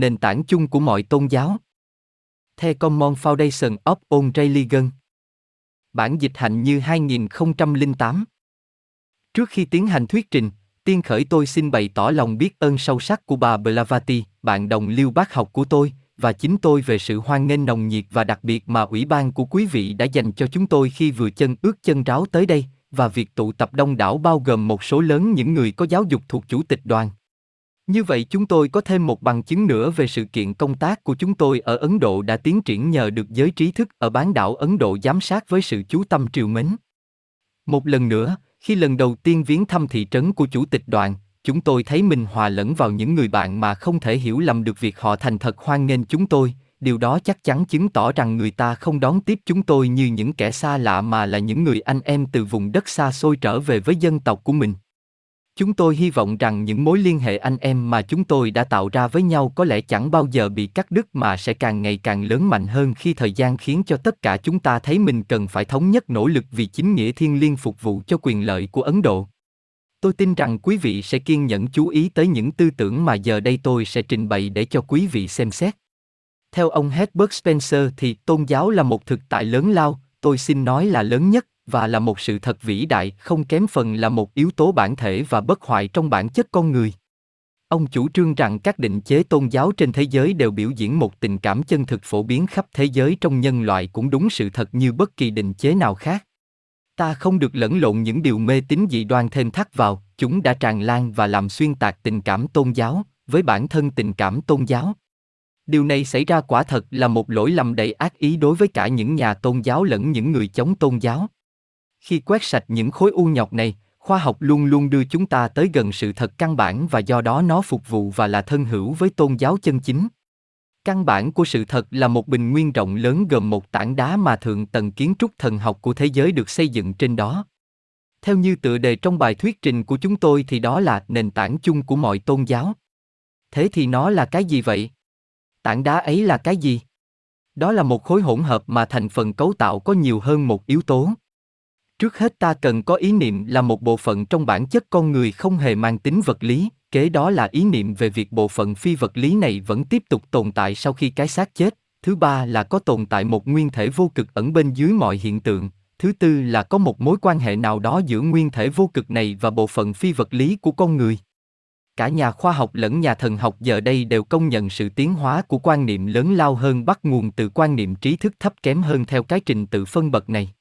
nền tảng chung của mọi tôn giáo. The Common Foundation of All Religion Bản dịch hành như 2008. Trước khi tiến hành thuyết trình, tiên khởi tôi xin bày tỏ lòng biết ơn sâu sắc của bà Blavati, bạn đồng lưu bác học của tôi, và chính tôi về sự hoan nghênh nồng nhiệt và đặc biệt mà ủy ban của quý vị đã dành cho chúng tôi khi vừa chân ướt chân ráo tới đây, và việc tụ tập đông đảo bao gồm một số lớn những người có giáo dục thuộc chủ tịch đoàn. Như vậy chúng tôi có thêm một bằng chứng nữa về sự kiện công tác của chúng tôi ở Ấn Độ đã tiến triển nhờ được giới trí thức ở bán đảo Ấn Độ giám sát với sự chú tâm triều mến. Một lần nữa, khi lần đầu tiên viếng thăm thị trấn của chủ tịch đoàn, chúng tôi thấy mình hòa lẫn vào những người bạn mà không thể hiểu lầm được việc họ thành thật hoan nghênh chúng tôi, điều đó chắc chắn chứng tỏ rằng người ta không đón tiếp chúng tôi như những kẻ xa lạ mà là những người anh em từ vùng đất xa xôi trở về với dân tộc của mình. Chúng tôi hy vọng rằng những mối liên hệ anh em mà chúng tôi đã tạo ra với nhau có lẽ chẳng bao giờ bị cắt đứt mà sẽ càng ngày càng lớn mạnh hơn khi thời gian khiến cho tất cả chúng ta thấy mình cần phải thống nhất nỗ lực vì chính nghĩa thiên liêng phục vụ cho quyền lợi của Ấn Độ. Tôi tin rằng quý vị sẽ kiên nhẫn chú ý tới những tư tưởng mà giờ đây tôi sẽ trình bày để cho quý vị xem xét. Theo ông Herbert Spencer thì tôn giáo là một thực tại lớn lao, tôi xin nói là lớn nhất, và là một sự thật vĩ đại, không kém phần là một yếu tố bản thể và bất hoại trong bản chất con người. Ông chủ trương rằng các định chế tôn giáo trên thế giới đều biểu diễn một tình cảm chân thực phổ biến khắp thế giới trong nhân loại cũng đúng sự thật như bất kỳ định chế nào khác. Ta không được lẫn lộn những điều mê tín dị đoan thêm thắt vào, chúng đã tràn lan và làm xuyên tạc tình cảm tôn giáo, với bản thân tình cảm tôn giáo. Điều này xảy ra quả thật là một lỗi lầm đầy ác ý đối với cả những nhà tôn giáo lẫn những người chống tôn giáo khi quét sạch những khối u nhọc này, khoa học luôn luôn đưa chúng ta tới gần sự thật căn bản và do đó nó phục vụ và là thân hữu với tôn giáo chân chính. Căn bản của sự thật là một bình nguyên rộng lớn gồm một tảng đá mà thượng tầng kiến trúc thần học của thế giới được xây dựng trên đó. Theo như tựa đề trong bài thuyết trình của chúng tôi thì đó là nền tảng chung của mọi tôn giáo. Thế thì nó là cái gì vậy? Tảng đá ấy là cái gì? Đó là một khối hỗn hợp mà thành phần cấu tạo có nhiều hơn một yếu tố. Trước hết ta cần có ý niệm là một bộ phận trong bản chất con người không hề mang tính vật lý, kế đó là ý niệm về việc bộ phận phi vật lý này vẫn tiếp tục tồn tại sau khi cái xác chết, thứ ba là có tồn tại một nguyên thể vô cực ẩn bên dưới mọi hiện tượng, thứ tư là có một mối quan hệ nào đó giữa nguyên thể vô cực này và bộ phận phi vật lý của con người. Cả nhà khoa học lẫn nhà thần học giờ đây đều công nhận sự tiến hóa của quan niệm lớn lao hơn bắt nguồn từ quan niệm trí thức thấp kém hơn theo cái trình tự phân bậc này.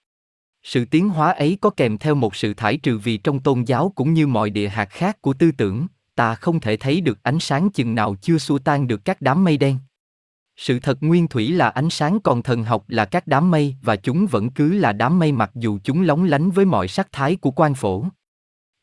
Sự tiến hóa ấy có kèm theo một sự thải trừ vì trong tôn giáo cũng như mọi địa hạt khác của tư tưởng, ta không thể thấy được ánh sáng chừng nào chưa xua tan được các đám mây đen. Sự thật nguyên thủy là ánh sáng còn thần học là các đám mây và chúng vẫn cứ là đám mây mặc dù chúng lóng lánh với mọi sắc thái của quan phổ.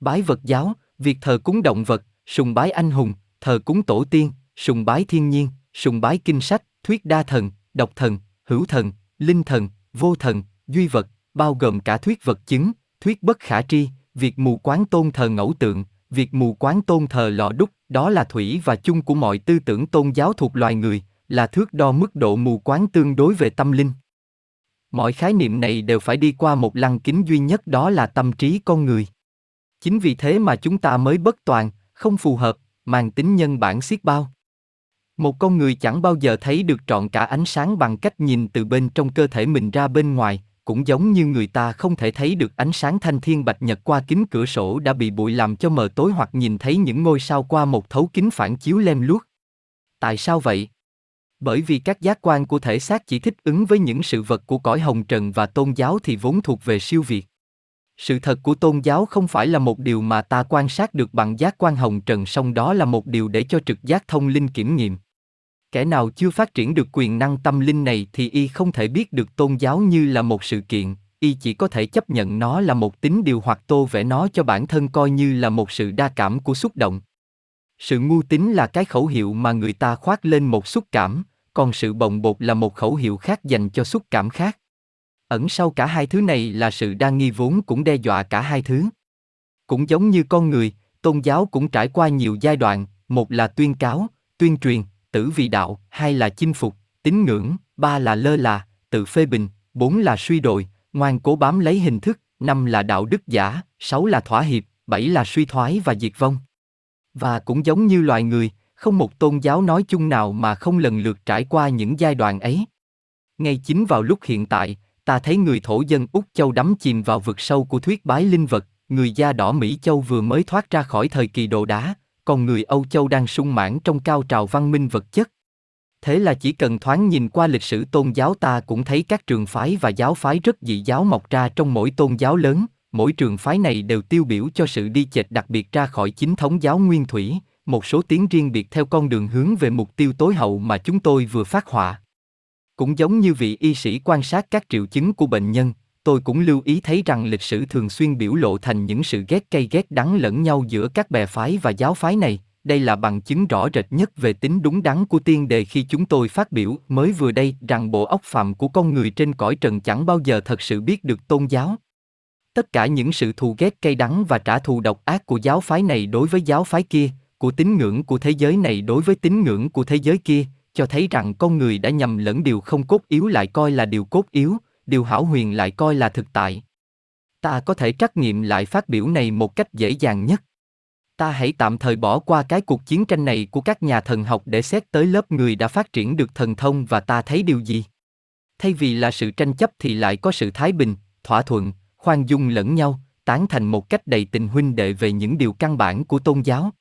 Bái vật giáo, việc thờ cúng động vật, sùng bái anh hùng, thờ cúng tổ tiên, sùng bái thiên nhiên, sùng bái kinh sách, thuyết đa thần, độc thần, hữu thần, linh thần, vô thần, duy vật, bao gồm cả thuyết vật chứng, thuyết bất khả tri, việc mù quáng tôn thờ ngẫu tượng, việc mù quáng tôn thờ lò đúc, đó là thủy và chung của mọi tư tưởng tôn giáo thuộc loài người, là thước đo mức độ mù quáng tương đối về tâm linh. Mọi khái niệm này đều phải đi qua một lăng kính duy nhất đó là tâm trí con người. Chính vì thế mà chúng ta mới bất toàn, không phù hợp, mang tính nhân bản xiết bao. Một con người chẳng bao giờ thấy được trọn cả ánh sáng bằng cách nhìn từ bên trong cơ thể mình ra bên ngoài, cũng giống như người ta không thể thấy được ánh sáng thanh thiên bạch nhật qua kính cửa sổ đã bị bụi làm cho mờ tối hoặc nhìn thấy những ngôi sao qua một thấu kính phản chiếu lem luốc. Tại sao vậy? Bởi vì các giác quan của thể xác chỉ thích ứng với những sự vật của cõi hồng trần và tôn giáo thì vốn thuộc về siêu việt. Sự thật của tôn giáo không phải là một điều mà ta quan sát được bằng giác quan hồng trần, song đó là một điều để cho trực giác thông linh kiểm nghiệm kẻ nào chưa phát triển được quyền năng tâm linh này thì y không thể biết được tôn giáo như là một sự kiện, y chỉ có thể chấp nhận nó là một tính điều hoặc tô vẽ nó cho bản thân coi như là một sự đa cảm của xúc động. Sự ngu tín là cái khẩu hiệu mà người ta khoác lên một xúc cảm, còn sự bồng bột là một khẩu hiệu khác dành cho xúc cảm khác. Ẩn sau cả hai thứ này là sự đa nghi vốn cũng đe dọa cả hai thứ. Cũng giống như con người, tôn giáo cũng trải qua nhiều giai đoạn, một là tuyên cáo, tuyên truyền tử vì đạo, hai là chinh phục, tín ngưỡng, ba là lơ là, tự phê bình, bốn là suy đồi, ngoan cố bám lấy hình thức, năm là đạo đức giả, sáu là thỏa hiệp, bảy là suy thoái và diệt vong. Và cũng giống như loài người, Không một tôn giáo nói chung nào mà không lần lượt trải qua những giai đoạn ấy. Ngay chính vào lúc hiện tại, ta thấy người thổ dân Úc Châu đắm chìm vào vực sâu của thuyết bái linh vật, người da đỏ Mỹ Châu vừa mới thoát ra khỏi thời kỳ đồ đá, còn người Âu Châu đang sung mãn trong cao trào văn minh vật chất. Thế là chỉ cần thoáng nhìn qua lịch sử tôn giáo ta cũng thấy các trường phái và giáo phái rất dị giáo mọc ra trong mỗi tôn giáo lớn, mỗi trường phái này đều tiêu biểu cho sự đi chệch đặc biệt ra khỏi chính thống giáo nguyên thủy, một số tiếng riêng biệt theo con đường hướng về mục tiêu tối hậu mà chúng tôi vừa phát họa. Cũng giống như vị y sĩ quan sát các triệu chứng của bệnh nhân, tôi cũng lưu ý thấy rằng lịch sử thường xuyên biểu lộ thành những sự ghét cay ghét đắng lẫn nhau giữa các bè phái và giáo phái này. Đây là bằng chứng rõ rệt nhất về tính đúng đắn của tiên đề khi chúng tôi phát biểu mới vừa đây rằng bộ óc phạm của con người trên cõi trần chẳng bao giờ thật sự biết được tôn giáo. Tất cả những sự thù ghét cay đắng và trả thù độc ác của giáo phái này đối với giáo phái kia, của tín ngưỡng của thế giới này đối với tín ngưỡng của thế giới kia, cho thấy rằng con người đã nhầm lẫn điều không cốt yếu lại coi là điều cốt yếu, điều hảo huyền lại coi là thực tại. Ta có thể trắc nghiệm lại phát biểu này một cách dễ dàng nhất. Ta hãy tạm thời bỏ qua cái cuộc chiến tranh này của các nhà thần học để xét tới lớp người đã phát triển được thần thông và ta thấy điều gì. Thay vì là sự tranh chấp thì lại có sự thái bình, thỏa thuận, khoan dung lẫn nhau, tán thành một cách đầy tình huynh đệ về những điều căn bản của tôn giáo.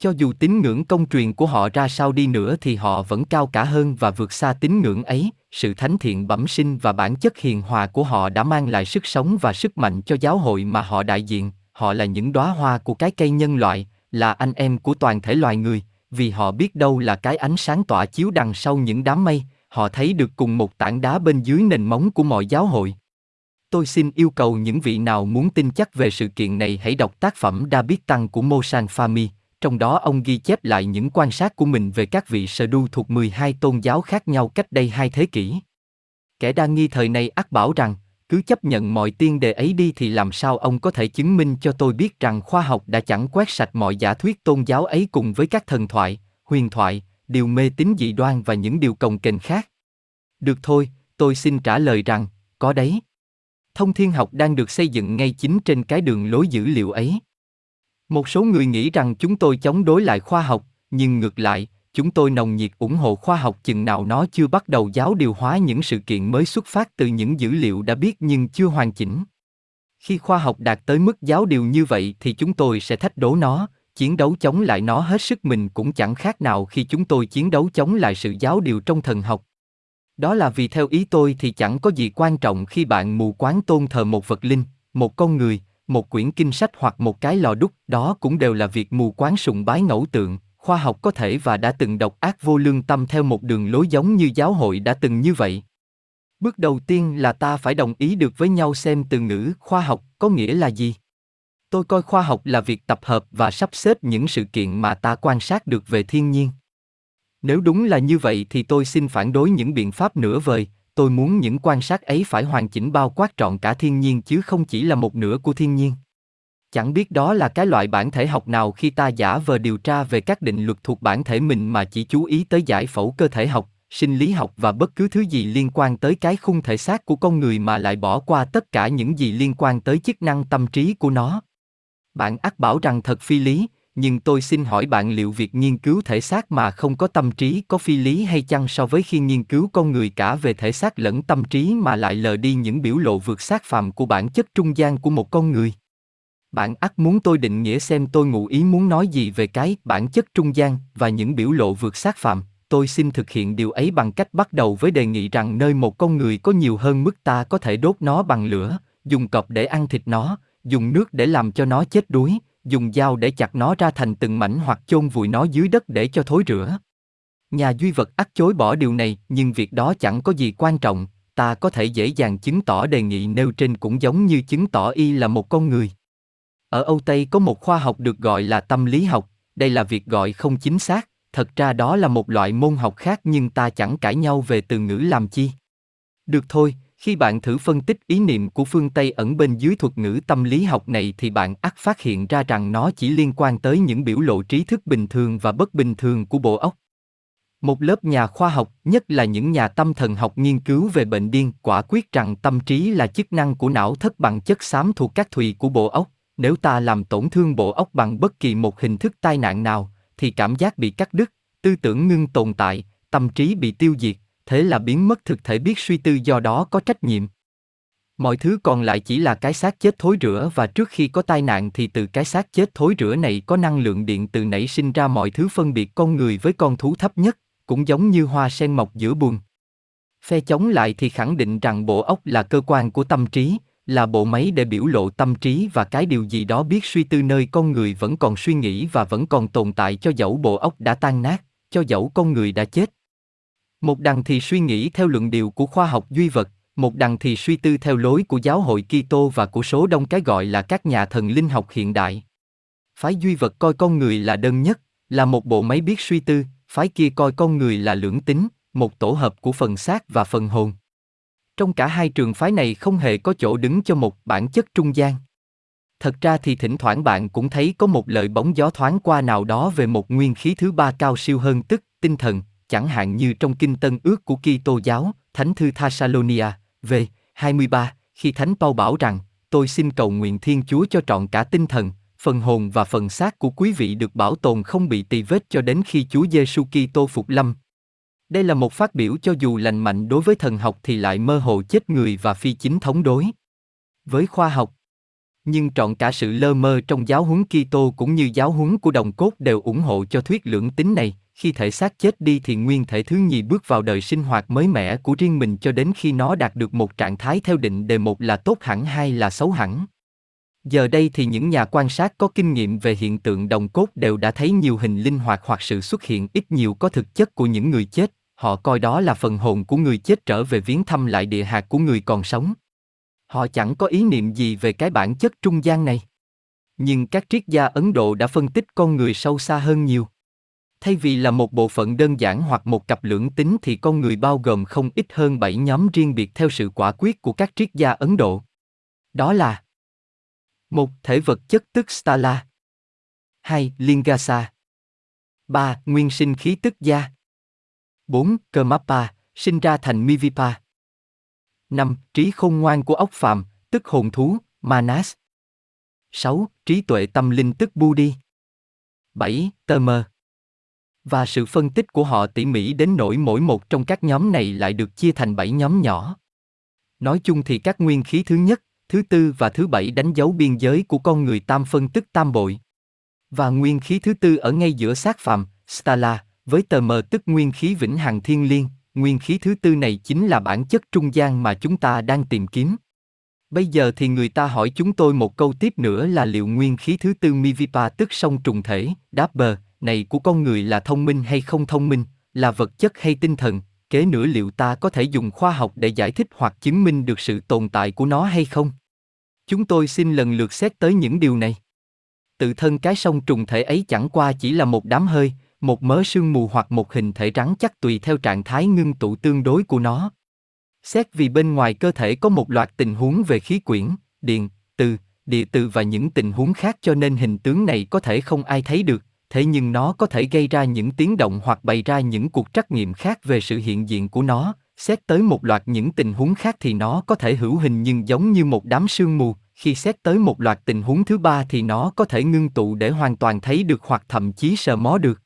Cho dù tín ngưỡng công truyền của họ ra sao đi nữa thì họ vẫn cao cả hơn và vượt xa tín ngưỡng ấy, sự thánh thiện bẩm sinh và bản chất hiền hòa của họ đã mang lại sức sống và sức mạnh cho giáo hội mà họ đại diện, họ là những đóa hoa của cái cây nhân loại, là anh em của toàn thể loài người, vì họ biết đâu là cái ánh sáng tỏa chiếu đằng sau những đám mây, họ thấy được cùng một tảng đá bên dưới nền móng của mọi giáo hội. Tôi xin yêu cầu những vị nào muốn tin chắc về sự kiện này hãy đọc tác phẩm David Tăng của Mosan Fami, trong đó ông ghi chép lại những quan sát của mình về các vị sơ đu thuộc 12 tôn giáo khác nhau cách đây hai thế kỷ. Kẻ đa nghi thời này ác bảo rằng, cứ chấp nhận mọi tiên đề ấy đi thì làm sao ông có thể chứng minh cho tôi biết rằng khoa học đã chẳng quét sạch mọi giả thuyết tôn giáo ấy cùng với các thần thoại, huyền thoại, điều mê tín dị đoan và những điều cồng kềnh khác. Được thôi, tôi xin trả lời rằng, có đấy. Thông thiên học đang được xây dựng ngay chính trên cái đường lối dữ liệu ấy. Một số người nghĩ rằng chúng tôi chống đối lại khoa học, nhưng ngược lại, chúng tôi nồng nhiệt ủng hộ khoa học chừng nào nó chưa bắt đầu giáo điều hóa những sự kiện mới xuất phát từ những dữ liệu đã biết nhưng chưa hoàn chỉnh. Khi khoa học đạt tới mức giáo điều như vậy thì chúng tôi sẽ thách đố nó, chiến đấu chống lại nó hết sức mình cũng chẳng khác nào khi chúng tôi chiến đấu chống lại sự giáo điều trong thần học. Đó là vì theo ý tôi thì chẳng có gì quan trọng khi bạn mù quáng tôn thờ một vật linh, một con người, một quyển kinh sách hoặc một cái lò đúc, đó cũng đều là việc mù quáng sùng bái ngẫu tượng, khoa học có thể và đã từng độc ác vô lương tâm theo một đường lối giống như giáo hội đã từng như vậy. Bước đầu tiên là ta phải đồng ý được với nhau xem từ ngữ khoa học có nghĩa là gì. Tôi coi khoa học là việc tập hợp và sắp xếp những sự kiện mà ta quan sát được về thiên nhiên. Nếu đúng là như vậy thì tôi xin phản đối những biện pháp nửa vời, tôi muốn những quan sát ấy phải hoàn chỉnh bao quát trọn cả thiên nhiên chứ không chỉ là một nửa của thiên nhiên. Chẳng biết đó là cái loại bản thể học nào khi ta giả vờ điều tra về các định luật thuộc bản thể mình mà chỉ chú ý tới giải phẫu cơ thể học, sinh lý học và bất cứ thứ gì liên quan tới cái khung thể xác của con người mà lại bỏ qua tất cả những gì liên quan tới chức năng tâm trí của nó. Bạn ác bảo rằng thật phi lý, nhưng tôi xin hỏi bạn liệu việc nghiên cứu thể xác mà không có tâm trí có phi lý hay chăng so với khi nghiên cứu con người cả về thể xác lẫn tâm trí mà lại lờ đi những biểu lộ vượt xác phàm của bản chất trung gian của một con người? Bạn ắt muốn tôi định nghĩa xem tôi ngụ ý muốn nói gì về cái bản chất trung gian và những biểu lộ vượt xác phạm tôi xin thực hiện điều ấy bằng cách bắt đầu với đề nghị rằng nơi một con người có nhiều hơn mức ta có thể đốt nó bằng lửa, dùng cọp để ăn thịt nó, dùng nước để làm cho nó chết đuối dùng dao để chặt nó ra thành từng mảnh hoặc chôn vùi nó dưới đất để cho thối rửa Nhà duy vật ắt chối bỏ điều này, nhưng việc đó chẳng có gì quan trọng, ta có thể dễ dàng chứng tỏ đề nghị nêu trên cũng giống như chứng tỏ y là một con người. Ở Âu Tây có một khoa học được gọi là tâm lý học, đây là việc gọi không chính xác, thật ra đó là một loại môn học khác nhưng ta chẳng cãi nhau về từ ngữ làm chi. Được thôi, khi bạn thử phân tích ý niệm của phương Tây ẩn bên dưới thuật ngữ tâm lý học này thì bạn ắt phát hiện ra rằng nó chỉ liên quan tới những biểu lộ trí thức bình thường và bất bình thường của bộ óc. Một lớp nhà khoa học, nhất là những nhà tâm thần học nghiên cứu về bệnh điên, quả quyết rằng tâm trí là chức năng của não thất bằng chất xám thuộc các thùy của bộ óc. Nếu ta làm tổn thương bộ óc bằng bất kỳ một hình thức tai nạn nào, thì cảm giác bị cắt đứt, tư tưởng ngưng tồn tại, tâm trí bị tiêu diệt, thế là biến mất thực thể biết suy tư do đó có trách nhiệm. Mọi thứ còn lại chỉ là cái xác chết thối rữa và trước khi có tai nạn thì từ cái xác chết thối rữa này có năng lượng điện từ nảy sinh ra mọi thứ phân biệt con người với con thú thấp nhất, cũng giống như hoa sen mọc giữa buồn. Phe chống lại thì khẳng định rằng bộ óc là cơ quan của tâm trí, là bộ máy để biểu lộ tâm trí và cái điều gì đó biết suy tư nơi con người vẫn còn suy nghĩ và vẫn còn tồn tại cho dẫu bộ óc đã tan nát, cho dẫu con người đã chết. Một đằng thì suy nghĩ theo luận điệu của khoa học duy vật, một đằng thì suy tư theo lối của giáo hội Kitô và của số đông cái gọi là các nhà thần linh học hiện đại. Phái duy vật coi con người là đơn nhất, là một bộ máy biết suy tư, phái kia coi con người là lưỡng tính, một tổ hợp của phần xác và phần hồn. Trong cả hai trường phái này không hề có chỗ đứng cho một bản chất trung gian. Thật ra thì thỉnh thoảng bạn cũng thấy có một lời bóng gió thoáng qua nào đó về một nguyên khí thứ ba cao siêu hơn tức tinh thần, chẳng hạn như trong kinh tân ước của Kitô giáo, Thánh thư Thessalonia, v 23, khi Thánh Paul bảo rằng, tôi xin cầu nguyện Thiên Chúa cho trọn cả tinh thần, phần hồn và phần xác của quý vị được bảo tồn không bị tì vết cho đến khi Chúa Giêsu Kitô phục lâm. Đây là một phát biểu cho dù lành mạnh đối với thần học thì lại mơ hồ chết người và phi chính thống đối. Với khoa học, nhưng trọn cả sự lơ mơ trong giáo huấn Kitô cũng như giáo huấn của đồng cốt đều ủng hộ cho thuyết lưỡng tính này, khi thể xác chết đi thì nguyên thể thứ nhì bước vào đời sinh hoạt mới mẻ của riêng mình cho đến khi nó đạt được một trạng thái theo định đề một là tốt hẳn hai là xấu hẳn. Giờ đây thì những nhà quan sát có kinh nghiệm về hiện tượng đồng cốt đều đã thấy nhiều hình linh hoạt hoặc sự xuất hiện ít nhiều có thực chất của những người chết, họ coi đó là phần hồn của người chết trở về viếng thăm lại địa hạt của người còn sống. Họ chẳng có ý niệm gì về cái bản chất trung gian này. Nhưng các triết gia Ấn Độ đã phân tích con người sâu xa hơn nhiều. Thay vì là một bộ phận đơn giản hoặc một cặp lưỡng tính thì con người bao gồm không ít hơn bảy nhóm riêng biệt theo sự quả quyết của các triết gia Ấn Độ. Đó là một Thể vật chất tức Stala 2. Lingasa 3. Nguyên sinh khí tức gia 4. Karmapa, sinh ra thành Mivipa 5. Trí khôn ngoan của ốc phàm, tức hồn thú, Manas 6. Trí tuệ tâm linh tức Budi 7. Tơ mơ và sự phân tích của họ tỉ mỉ đến nỗi mỗi một trong các nhóm này lại được chia thành bảy nhóm nhỏ. Nói chung thì các nguyên khí thứ nhất, thứ tư và thứ bảy đánh dấu biên giới của con người tam phân tức tam bội. Và nguyên khí thứ tư ở ngay giữa sát phàm, Stala, với tờ mờ tức nguyên khí vĩnh hằng thiên liêng, nguyên khí thứ tư này chính là bản chất trung gian mà chúng ta đang tìm kiếm. Bây giờ thì người ta hỏi chúng tôi một câu tiếp nữa là liệu nguyên khí thứ tư Mivipa tức sông trùng thể, đáp bờ, này của con người là thông minh hay không thông minh, là vật chất hay tinh thần, kế nữa liệu ta có thể dùng khoa học để giải thích hoặc chứng minh được sự tồn tại của nó hay không? Chúng tôi xin lần lượt xét tới những điều này. Tự thân cái sông trùng thể ấy chẳng qua chỉ là một đám hơi, một mớ sương mù hoặc một hình thể rắn chắc tùy theo trạng thái ngưng tụ tương đối của nó. Xét vì bên ngoài cơ thể có một loạt tình huống về khí quyển, điện, từ, địa từ và những tình huống khác cho nên hình tướng này có thể không ai thấy được, thế nhưng nó có thể gây ra những tiếng động hoặc bày ra những cuộc trắc nghiệm khác về sự hiện diện của nó. Xét tới một loạt những tình huống khác thì nó có thể hữu hình nhưng giống như một đám sương mù. Khi xét tới một loạt tình huống thứ ba thì nó có thể ngưng tụ để hoàn toàn thấy được hoặc thậm chí sờ mó được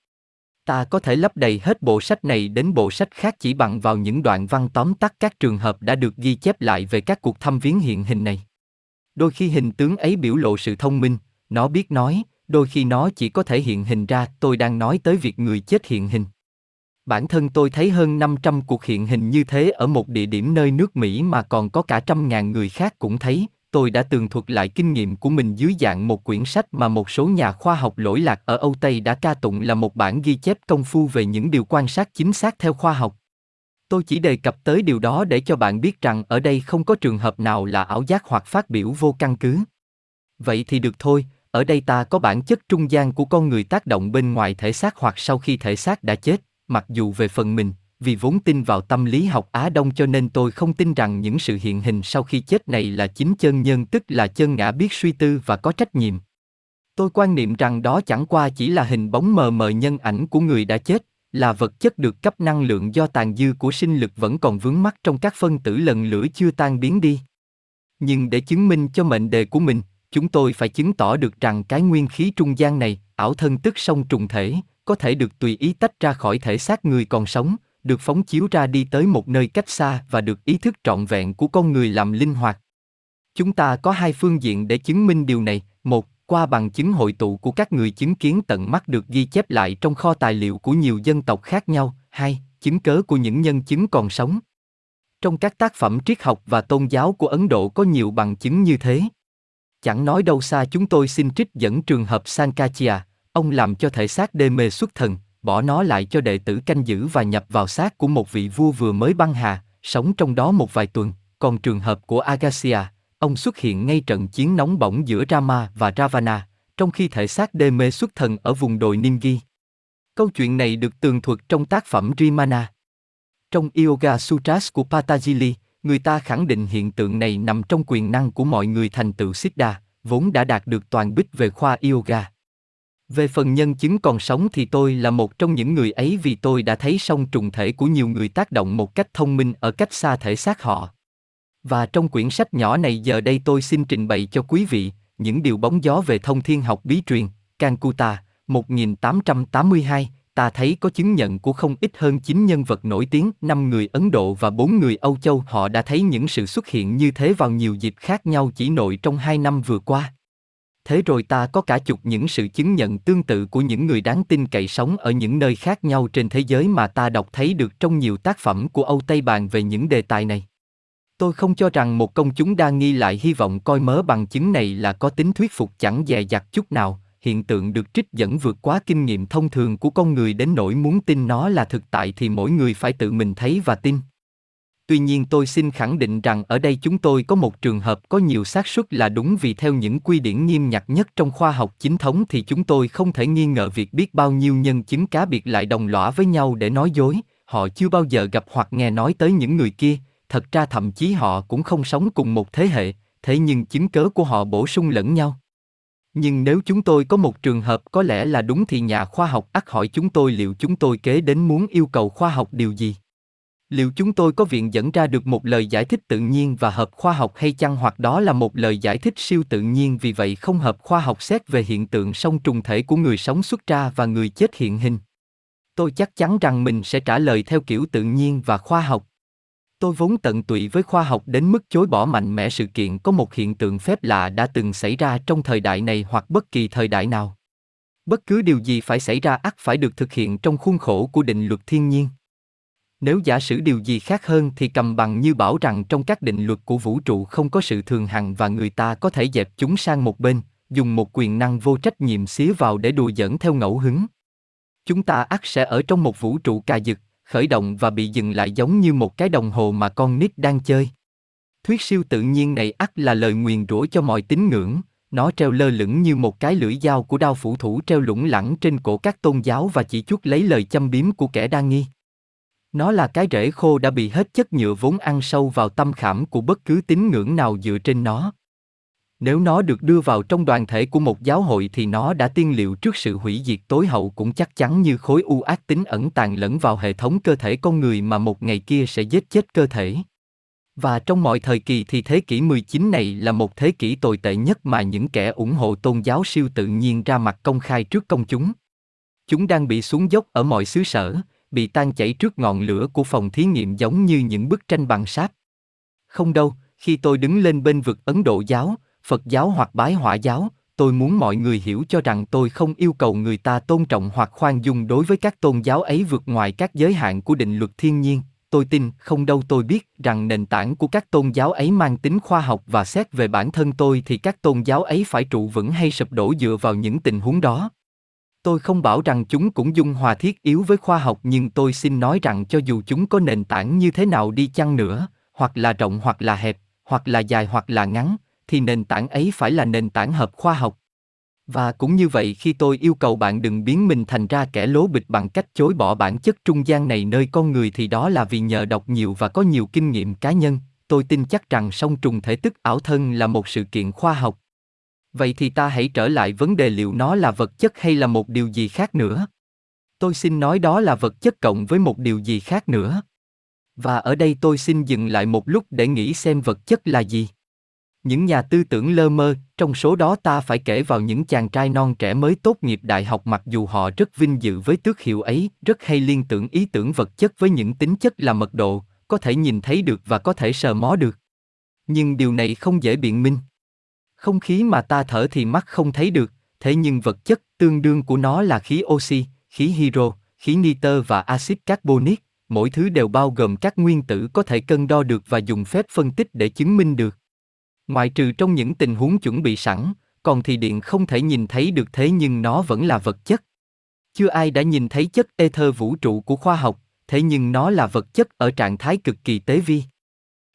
ta có thể lấp đầy hết bộ sách này đến bộ sách khác chỉ bằng vào những đoạn văn tóm tắt các trường hợp đã được ghi chép lại về các cuộc thăm viếng hiện hình này đôi khi hình tướng ấy biểu lộ sự thông minh nó biết nói đôi khi nó chỉ có thể hiện hình ra, tôi đang nói tới việc người chết hiện hình. Bản thân tôi thấy hơn 500 cuộc hiện hình như thế ở một địa điểm nơi nước Mỹ mà còn có cả trăm ngàn người khác cũng thấy, tôi đã tường thuật lại kinh nghiệm của mình dưới dạng một quyển sách mà một số nhà khoa học lỗi lạc ở Âu Tây đã ca tụng là một bản ghi chép công phu về những điều quan sát chính xác theo khoa học. Tôi chỉ đề cập tới điều đó để cho bạn biết rằng ở đây không có trường hợp nào là ảo giác hoặc phát biểu vô căn cứ. Vậy thì được thôi, ở đây ta có bản chất trung gian của con người tác động bên ngoài thể xác hoặc sau khi thể xác đã chết, mặc dù về phần mình, vì vốn tin vào tâm lý học Á Đông cho nên tôi không tin rằng những sự hiện hình sau khi chết này là chính chân nhân tức là chân ngã biết suy tư và có trách nhiệm. Tôi quan niệm rằng đó chẳng qua chỉ là hình bóng mờ mờ nhân ảnh của người đã chết, là vật chất được cấp năng lượng do tàn dư của sinh lực vẫn còn vướng mắc trong các phân tử lần lửa chưa tan biến đi. Nhưng để chứng minh cho mệnh đề của mình, chúng tôi phải chứng tỏ được rằng cái nguyên khí trung gian này, ảo thân tức song trùng thể, có thể được tùy ý tách ra khỏi thể xác người còn sống, được phóng chiếu ra đi tới một nơi cách xa và được ý thức trọn vẹn của con người làm linh hoạt. Chúng ta có hai phương diện để chứng minh điều này, một, qua bằng chứng hội tụ của các người chứng kiến tận mắt được ghi chép lại trong kho tài liệu của nhiều dân tộc khác nhau, hai, chứng cớ của những nhân chứng còn sống. Trong các tác phẩm triết học và tôn giáo của Ấn Độ có nhiều bằng chứng như thế. Chẳng nói đâu xa chúng tôi xin trích dẫn trường hợp Sankachia, ông làm cho thể xác đê mê xuất thần, bỏ nó lại cho đệ tử canh giữ và nhập vào xác của một vị vua vừa mới băng hà, sống trong đó một vài tuần, còn trường hợp của Agassia, ông xuất hiện ngay trận chiến nóng bỏng giữa Rama và Ravana, trong khi thể xác đê mê xuất thần ở vùng đồi Nimgi. Câu chuyện này được tường thuật trong tác phẩm Rimana. Trong Yoga Sutras của Patanjali, người ta khẳng định hiện tượng này nằm trong quyền năng của mọi người thành tựu Siddha, vốn đã đạt được toàn bích về khoa yoga. Về phần nhân chứng còn sống thì tôi là một trong những người ấy vì tôi đã thấy song trùng thể của nhiều người tác động một cách thông minh ở cách xa thể xác họ. Và trong quyển sách nhỏ này giờ đây tôi xin trình bày cho quý vị những điều bóng gió về thông thiên học bí truyền, kankuta 1882, ta thấy có chứng nhận của không ít hơn 9 nhân vật nổi tiếng, 5 người Ấn Độ và 4 người Âu Châu. Họ đã thấy những sự xuất hiện như thế vào nhiều dịp khác nhau chỉ nội trong hai năm vừa qua. Thế rồi ta có cả chục những sự chứng nhận tương tự của những người đáng tin cậy sống ở những nơi khác nhau trên thế giới mà ta đọc thấy được trong nhiều tác phẩm của Âu Tây bàn về những đề tài này. Tôi không cho rằng một công chúng đa nghi lại hy vọng coi mớ bằng chứng này là có tính thuyết phục chẳng dè dặt chút nào, hiện tượng được trích dẫn vượt quá kinh nghiệm thông thường của con người đến nỗi muốn tin nó là thực tại thì mỗi người phải tự mình thấy và tin. Tuy nhiên tôi xin khẳng định rằng ở đây chúng tôi có một trường hợp có nhiều xác suất là đúng vì theo những quy điển nghiêm ngặt nhất trong khoa học chính thống thì chúng tôi không thể nghi ngờ việc biết bao nhiêu nhân chứng cá biệt lại đồng lõa với nhau để nói dối, họ chưa bao giờ gặp hoặc nghe nói tới những người kia, thật ra thậm chí họ cũng không sống cùng một thế hệ, thế nhưng chứng cớ của họ bổ sung lẫn nhau. Nhưng nếu chúng tôi có một trường hợp có lẽ là đúng thì nhà khoa học ắt hỏi chúng tôi liệu chúng tôi kế đến muốn yêu cầu khoa học điều gì. Liệu chúng tôi có viện dẫn ra được một lời giải thích tự nhiên và hợp khoa học hay chăng hoặc đó là một lời giải thích siêu tự nhiên vì vậy không hợp khoa học xét về hiện tượng song trùng thể của người sống xuất ra và người chết hiện hình. Tôi chắc chắn rằng mình sẽ trả lời theo kiểu tự nhiên và khoa học. Tôi vốn tận tụy với khoa học đến mức chối bỏ mạnh mẽ sự kiện có một hiện tượng phép lạ đã từng xảy ra trong thời đại này hoặc bất kỳ thời đại nào. Bất cứ điều gì phải xảy ra ắt phải được thực hiện trong khuôn khổ của định luật thiên nhiên. Nếu giả sử điều gì khác hơn thì cầm bằng như bảo rằng trong các định luật của vũ trụ không có sự thường hằng và người ta có thể dẹp chúng sang một bên, dùng một quyền năng vô trách nhiệm xía vào để đùa giỡn theo ngẫu hứng. Chúng ta ắt sẽ ở trong một vũ trụ cà dực, khởi động và bị dừng lại giống như một cái đồng hồ mà con nít đang chơi. Thuyết siêu tự nhiên này ắt là lời nguyền rủa cho mọi tín ngưỡng, nó treo lơ lửng như một cái lưỡi dao của đao phủ thủ treo lủng lẳng trên cổ các tôn giáo và chỉ chuốt lấy lời châm biếm của kẻ đa nghi. Nó là cái rễ khô đã bị hết chất nhựa vốn ăn sâu vào tâm khảm của bất cứ tín ngưỡng nào dựa trên nó. Nếu nó được đưa vào trong đoàn thể của một giáo hội thì nó đã tiên liệu trước sự hủy diệt tối hậu cũng chắc chắn như khối u ác tính ẩn tàng lẫn vào hệ thống cơ thể con người mà một ngày kia sẽ giết chết cơ thể. Và trong mọi thời kỳ thì thế kỷ 19 này là một thế kỷ tồi tệ nhất mà những kẻ ủng hộ tôn giáo siêu tự nhiên ra mặt công khai trước công chúng. Chúng đang bị xuống dốc ở mọi xứ sở, bị tan chảy trước ngọn lửa của phòng thí nghiệm giống như những bức tranh bằng sáp. Không đâu, khi tôi đứng lên bên vực Ấn Độ giáo, Phật giáo hoặc bái hỏa giáo, tôi muốn mọi người hiểu cho rằng tôi không yêu cầu người ta tôn trọng hoặc khoan dung đối với các tôn giáo ấy vượt ngoài các giới hạn của định luật thiên nhiên. Tôi tin, không đâu tôi biết rằng nền tảng của các tôn giáo ấy mang tính khoa học và xét về bản thân tôi thì các tôn giáo ấy phải trụ vững hay sụp đổ dựa vào những tình huống đó. Tôi không bảo rằng chúng cũng dung hòa thiết yếu với khoa học nhưng tôi xin nói rằng cho dù chúng có nền tảng như thế nào đi chăng nữa, hoặc là rộng hoặc là hẹp, hoặc là dài hoặc là ngắn, thì nền tảng ấy phải là nền tảng hợp khoa học. Và cũng như vậy khi tôi yêu cầu bạn đừng biến mình thành ra kẻ lố bịch bằng cách chối bỏ bản chất trung gian này nơi con người thì đó là vì nhờ đọc nhiều và có nhiều kinh nghiệm cá nhân, tôi tin chắc rằng song trùng thể tức ảo thân là một sự kiện khoa học. Vậy thì ta hãy trở lại vấn đề liệu nó là vật chất hay là một điều gì khác nữa. Tôi xin nói đó là vật chất cộng với một điều gì khác nữa. Và ở đây tôi xin dừng lại một lúc để nghĩ xem vật chất là gì. Những nhà tư tưởng lơ mơ, trong số đó ta phải kể vào những chàng trai non trẻ mới tốt nghiệp đại học mặc dù họ rất vinh dự với tước hiệu ấy, rất hay liên tưởng ý tưởng vật chất với những tính chất là mật độ, có thể nhìn thấy được và có thể sờ mó được. Nhưng điều này không dễ biện minh. Không khí mà ta thở thì mắt không thấy được, thế nhưng vật chất tương đương của nó là khí oxy, khí hydro, khí nitơ và axit carbonic, mỗi thứ đều bao gồm các nguyên tử có thể cân đo được và dùng phép phân tích để chứng minh được. Ngoại trừ trong những tình huống chuẩn bị sẵn, còn thì điện không thể nhìn thấy được thế nhưng nó vẫn là vật chất. Chưa ai đã nhìn thấy chất ether vũ trụ của khoa học, thế nhưng nó là vật chất ở trạng thái cực kỳ tế vi.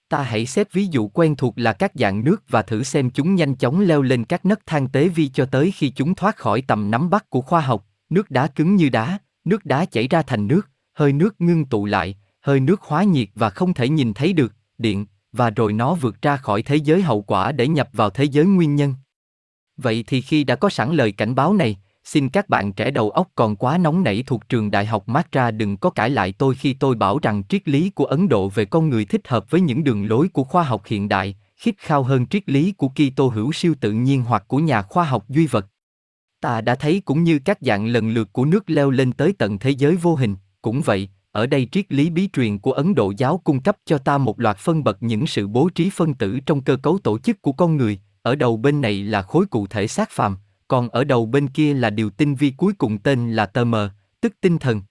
Ta hãy xét ví dụ quen thuộc là các dạng nước và thử xem chúng nhanh chóng leo lên các nấc thang tế vi cho tới khi chúng thoát khỏi tầm nắm bắt của khoa học, nước đá cứng như đá, nước đá chảy ra thành nước, hơi nước ngưng tụ lại, hơi nước hóa nhiệt và không thể nhìn thấy được, điện, và rồi nó vượt ra khỏi thế giới hậu quả để nhập vào thế giới nguyên nhân. Vậy thì khi đã có sẵn lời cảnh báo này, xin các bạn trẻ đầu óc còn quá nóng nảy thuộc trường đại học Matra đừng có cãi lại tôi khi tôi bảo rằng triết lý của Ấn Độ về con người thích hợp với những đường lối của khoa học hiện đại, khít khao hơn triết lý của Kitô hữu siêu tự nhiên hoặc của nhà khoa học duy vật. Ta đã thấy cũng như các dạng lần lượt của nước leo lên tới tận thế giới vô hình, cũng vậy, ở đây triết lý bí truyền của Ấn Độ giáo cung cấp cho ta một loạt phân bậc những sự bố trí phân tử trong cơ cấu tổ chức của con người, ở đầu bên này là khối cụ thể xác phàm, còn ở đầu bên kia là điều tinh vi cuối cùng tên là tơ mờ, tức tinh thần.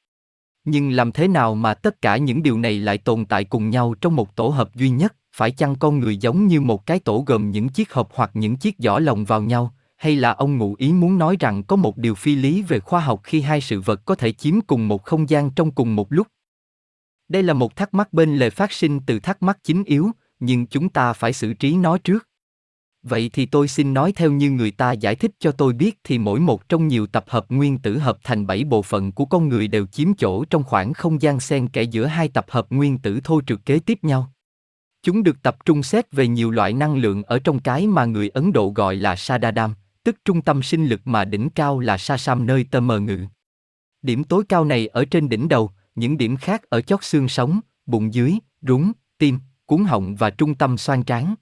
Nhưng làm thế nào mà tất cả những điều này lại tồn tại cùng nhau trong một tổ hợp duy nhất, phải chăng con người giống như một cái tổ gồm những chiếc hộp hoặc những chiếc giỏ lồng vào nhau, hay là ông ngụ ý muốn nói rằng có một điều phi lý về khoa học khi hai sự vật có thể chiếm cùng một không gian trong cùng một lúc? Đây là một thắc mắc bên lề phát sinh từ thắc mắc chính yếu, nhưng chúng ta phải xử trí nó trước. Vậy thì tôi xin nói theo như người ta giải thích cho tôi biết thì mỗi một trong nhiều tập hợp nguyên tử hợp thành bảy bộ phận của con người đều chiếm chỗ trong khoảng không gian xen kẽ giữa hai tập hợp nguyên tử thô trực kế tiếp nhau. Chúng được tập trung xét về nhiều loại năng lượng ở trong cái mà người Ấn Độ gọi là Sadadam, tức trung tâm sinh lực mà đỉnh cao là Sasam nơi tơ mờ ngự. Điểm tối cao này ở trên đỉnh đầu, những điểm khác ở chót xương sống, bụng dưới, rúng, tim, cuốn họng và trung tâm xoan trán.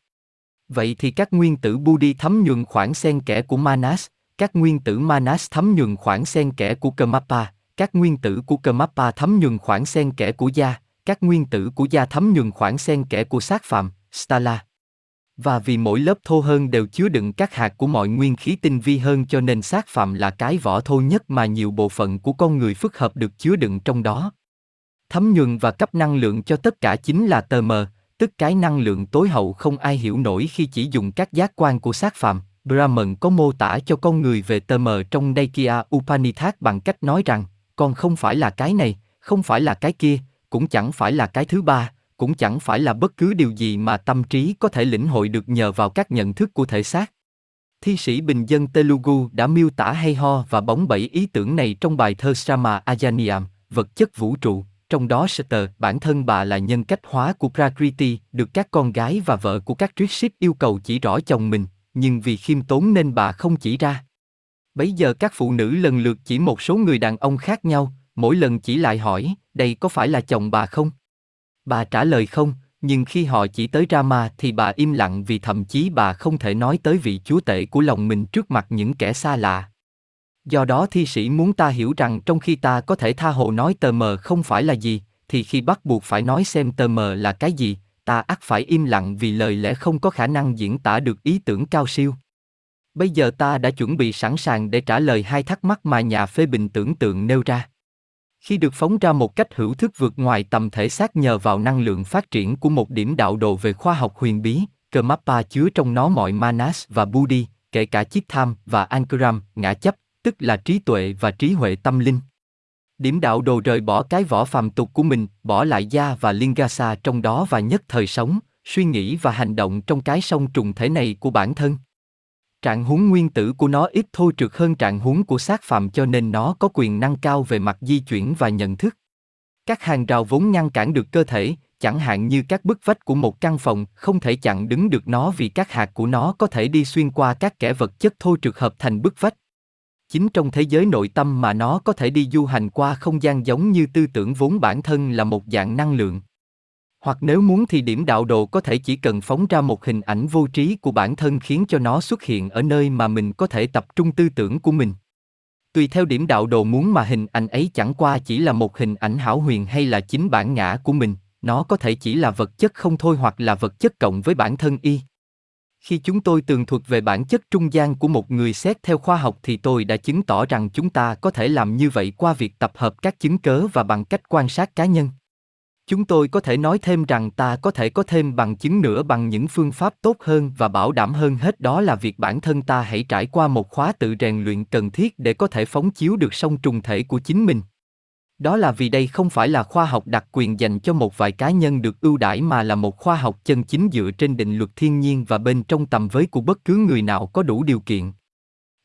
Vậy thì các nguyên tử Budi thấm nhuần khoảng xen kẽ của Manas, các nguyên tử Manas thấm nhuần khoảng xen kẽ của Kamapa, các nguyên tử của Kamapa thấm nhuần khoảng xen kẽ của Gia, các nguyên tử của Gia thấm nhuần khoảng xen kẽ của sát phạm, Stala. Và vì mỗi lớp thô hơn đều chứa đựng các hạt của mọi nguyên khí tinh vi hơn cho nên sát phạm là cái vỏ thô nhất mà nhiều bộ phận của con người phức hợp được chứa đựng trong đó. Thấm nhuần và cấp năng lượng cho tất cả chính là tờ mờ, tức cái năng lượng tối hậu không ai hiểu nổi khi chỉ dùng các giác quan của sát phạm. Brahman có mô tả cho con người về tơ mờ trong Daikya Upanishad bằng cách nói rằng, con không phải là cái này, không phải là cái kia, cũng chẳng phải là cái thứ ba, cũng chẳng phải là bất cứ điều gì mà tâm trí có thể lĩnh hội được nhờ vào các nhận thức của thể xác. Thi sĩ bình dân Telugu đã miêu tả hay ho và bóng bẩy ý tưởng này trong bài thơ Sama Ajaniam, vật chất vũ trụ, trong đó Sutter, bản thân bà là nhân cách hóa của Prakriti, được các con gái và vợ của các Triship yêu cầu chỉ rõ chồng mình, nhưng vì khiêm tốn nên bà không chỉ ra. Bấy giờ các phụ nữ lần lượt chỉ một số người đàn ông khác nhau, mỗi lần chỉ lại hỏi, đây có phải là chồng bà không? Bà trả lời không, nhưng khi họ chỉ tới Rama thì bà im lặng vì thậm chí bà không thể nói tới vị chúa tể của lòng mình trước mặt những kẻ xa lạ. Do đó thi sĩ muốn ta hiểu rằng trong khi ta có thể tha hồ nói tờ mờ không phải là gì, thì khi bắt buộc phải nói xem tờ mờ là cái gì, ta ắt phải im lặng vì lời lẽ không có khả năng diễn tả được ý tưởng cao siêu. Bây giờ ta đã chuẩn bị sẵn sàng để trả lời hai thắc mắc mà nhà phê bình tưởng tượng nêu ra. Khi được phóng ra một cách hữu thức vượt ngoài tầm thể xác nhờ vào năng lượng phát triển của một điểm đạo đồ về khoa học huyền bí, Karmapa chứa trong nó mọi manas và buddhi, kể cả chiếc tham và ankaram, ngã chấp, tức là trí tuệ và trí huệ tâm linh. Điểm đạo đồ rời bỏ cái vỏ phàm tục của mình, bỏ lại da và lingasa trong đó và nhất thời sống, suy nghĩ và hành động trong cái sông trùng thể này của bản thân. Trạng huống nguyên tử của nó ít thô trượt hơn trạng huống của xác phàm cho nên nó có quyền năng cao về mặt di chuyển và nhận thức. Các hàng rào vốn ngăn cản được cơ thể, chẳng hạn như các bức vách của một căn phòng, không thể chặn đứng được nó vì các hạt của nó có thể đi xuyên qua các kẻ vật chất thô trượt hợp thành bức vách. Chính trong thế giới nội tâm mà nó có thể đi du hành qua không gian giống như tư tưởng vốn bản thân là một dạng năng lượng. Hoặc nếu muốn thì điểm đạo độ có thể chỉ cần phóng ra một hình ảnh vô trí của bản thân khiến cho nó xuất hiện ở nơi mà mình có thể tập trung tư tưởng của mình. Tùy theo điểm đạo đồ muốn mà hình ảnh ấy chẳng qua chỉ là một hình ảnh hảo huyền hay là chính bản ngã của mình, nó có thể chỉ là vật chất không thôi hoặc là vật chất cộng với bản thân y. Khi chúng tôi tường thuật về bản chất trung gian của một người xét theo khoa học thì tôi đã chứng tỏ rằng chúng ta có thể làm như vậy qua việc tập hợp các chứng cớ và bằng cách quan sát cá nhân. Chúng tôi có thể nói thêm rằng ta có thể có thêm bằng chứng nữa bằng những phương pháp tốt hơn và bảo đảm hơn hết đó là việc bản thân ta hãy trải qua một khóa tự rèn luyện cần thiết để có thể phóng chiếu được song trùng thể của chính mình. Đó là vì đây không phải là khoa học đặc quyền dành cho một vài cá nhân được ưu đãi mà là một khoa học chân chính dựa trên định luật thiên nhiên và bên trong tầm với của bất cứ người nào có đủ điều kiện.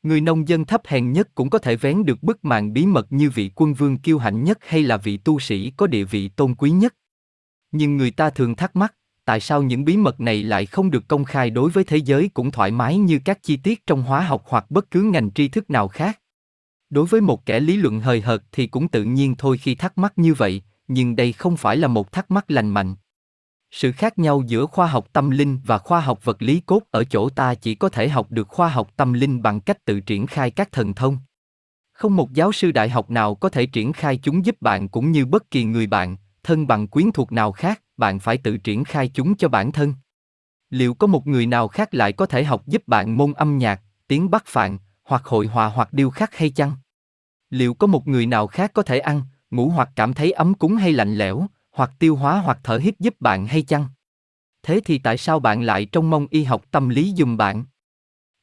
Người nông dân thấp hèn nhất cũng có thể vén được bức màn bí mật như vị quân vương kiêu hãnh nhất hay là vị tu sĩ có địa vị tôn quý nhất. Nhưng người ta thường thắc mắc, tại sao những bí mật này lại không được công khai đối với thế giới cũng thoải mái như các chi tiết trong hóa học hoặc bất cứ ngành tri thức nào khác? Đối với một kẻ lý luận hời hợt thì cũng tự nhiên thôi khi thắc mắc như vậy, nhưng đây không phải là một thắc mắc lành mạnh. Sự khác nhau giữa khoa học tâm linh và khoa học vật lý cốt ở chỗ ta chỉ có thể học được khoa học tâm linh bằng cách tự triển khai các thần thông. Không một giáo sư đại học nào có thể triển khai chúng giúp bạn cũng như bất kỳ người bạn, thân bằng quyến thuộc nào khác, bạn phải tự triển khai chúng cho bản thân. Liệu có một người nào khác lại có thể học giúp bạn môn âm nhạc, tiếng Bắc Phạn, hoặc hội họa hoặc điêu khắc hay chăng? Liệu có một người nào khác có thể ăn, ngủ hoặc cảm thấy ấm cúng hay lạnh lẽo, hoặc tiêu hóa hoặc thở hít giúp bạn hay chăng? Thế thì tại sao bạn lại trông mong y học tâm lý dùm bạn?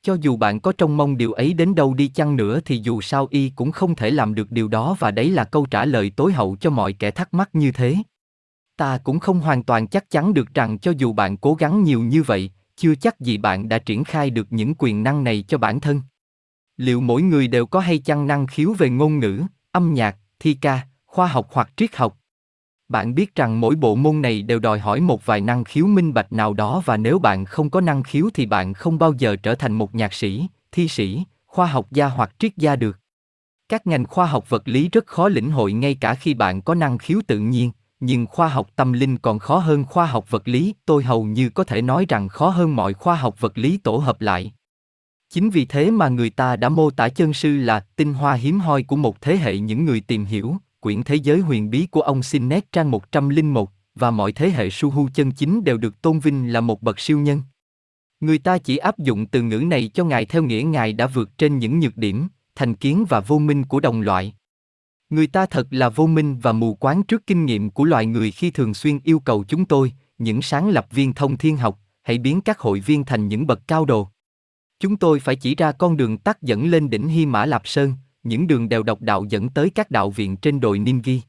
Cho dù bạn có trông mong điều ấy đến đâu đi chăng nữa thì dù sao y cũng không thể làm được điều đó và đấy là câu trả lời tối hậu cho mọi kẻ thắc mắc như thế. Ta cũng không hoàn toàn chắc chắn được rằng cho dù bạn cố gắng nhiều như vậy, chưa chắc gì bạn đã triển khai được những quyền năng này cho bản thân. Liệu mỗi người đều có hay chăng năng khiếu về ngôn ngữ, âm nhạc, thi ca, khoa học hoặc triết học? Bạn biết rằng mỗi bộ môn này đều đòi hỏi một vài năng khiếu minh bạch nào đó và nếu bạn không có năng khiếu thì bạn không bao giờ trở thành một nhạc sĩ, thi sĩ, khoa học gia hoặc triết gia được. Các ngành khoa học vật lý rất khó lĩnh hội ngay cả khi bạn có năng khiếu tự nhiên, nhưng khoa học tâm linh còn khó hơn khoa học vật lý, tôi hầu như có thể nói rằng khó hơn mọi khoa học vật lý tổ hợp lại. Chính vì thế mà người ta đã mô tả chân sư là tinh hoa hiếm hoi của một thế hệ những người tìm hiểu, quyển thế giới huyền bí của ông Sinet trang 101, và mọi thế hệ Suhu chân chính đều được tôn vinh là một bậc siêu nhân. Người ta chỉ áp dụng từ ngữ này cho Ngài theo nghĩa Ngài đã vượt trên những nhược điểm, thành kiến và vô minh của đồng loại. Người ta thật là vô minh và mù quáng trước kinh nghiệm của loài người khi thường xuyên yêu cầu chúng tôi, những sáng lập viên thông thiên học, hãy biến các hội viên thành những bậc cao đồ. Chúng tôi phải chỉ ra con đường tắt dẫn lên đỉnh Hy Mã Lạp Sơn, những đường đèo độc đạo dẫn tới các đạo viện trên đồi Nimgi.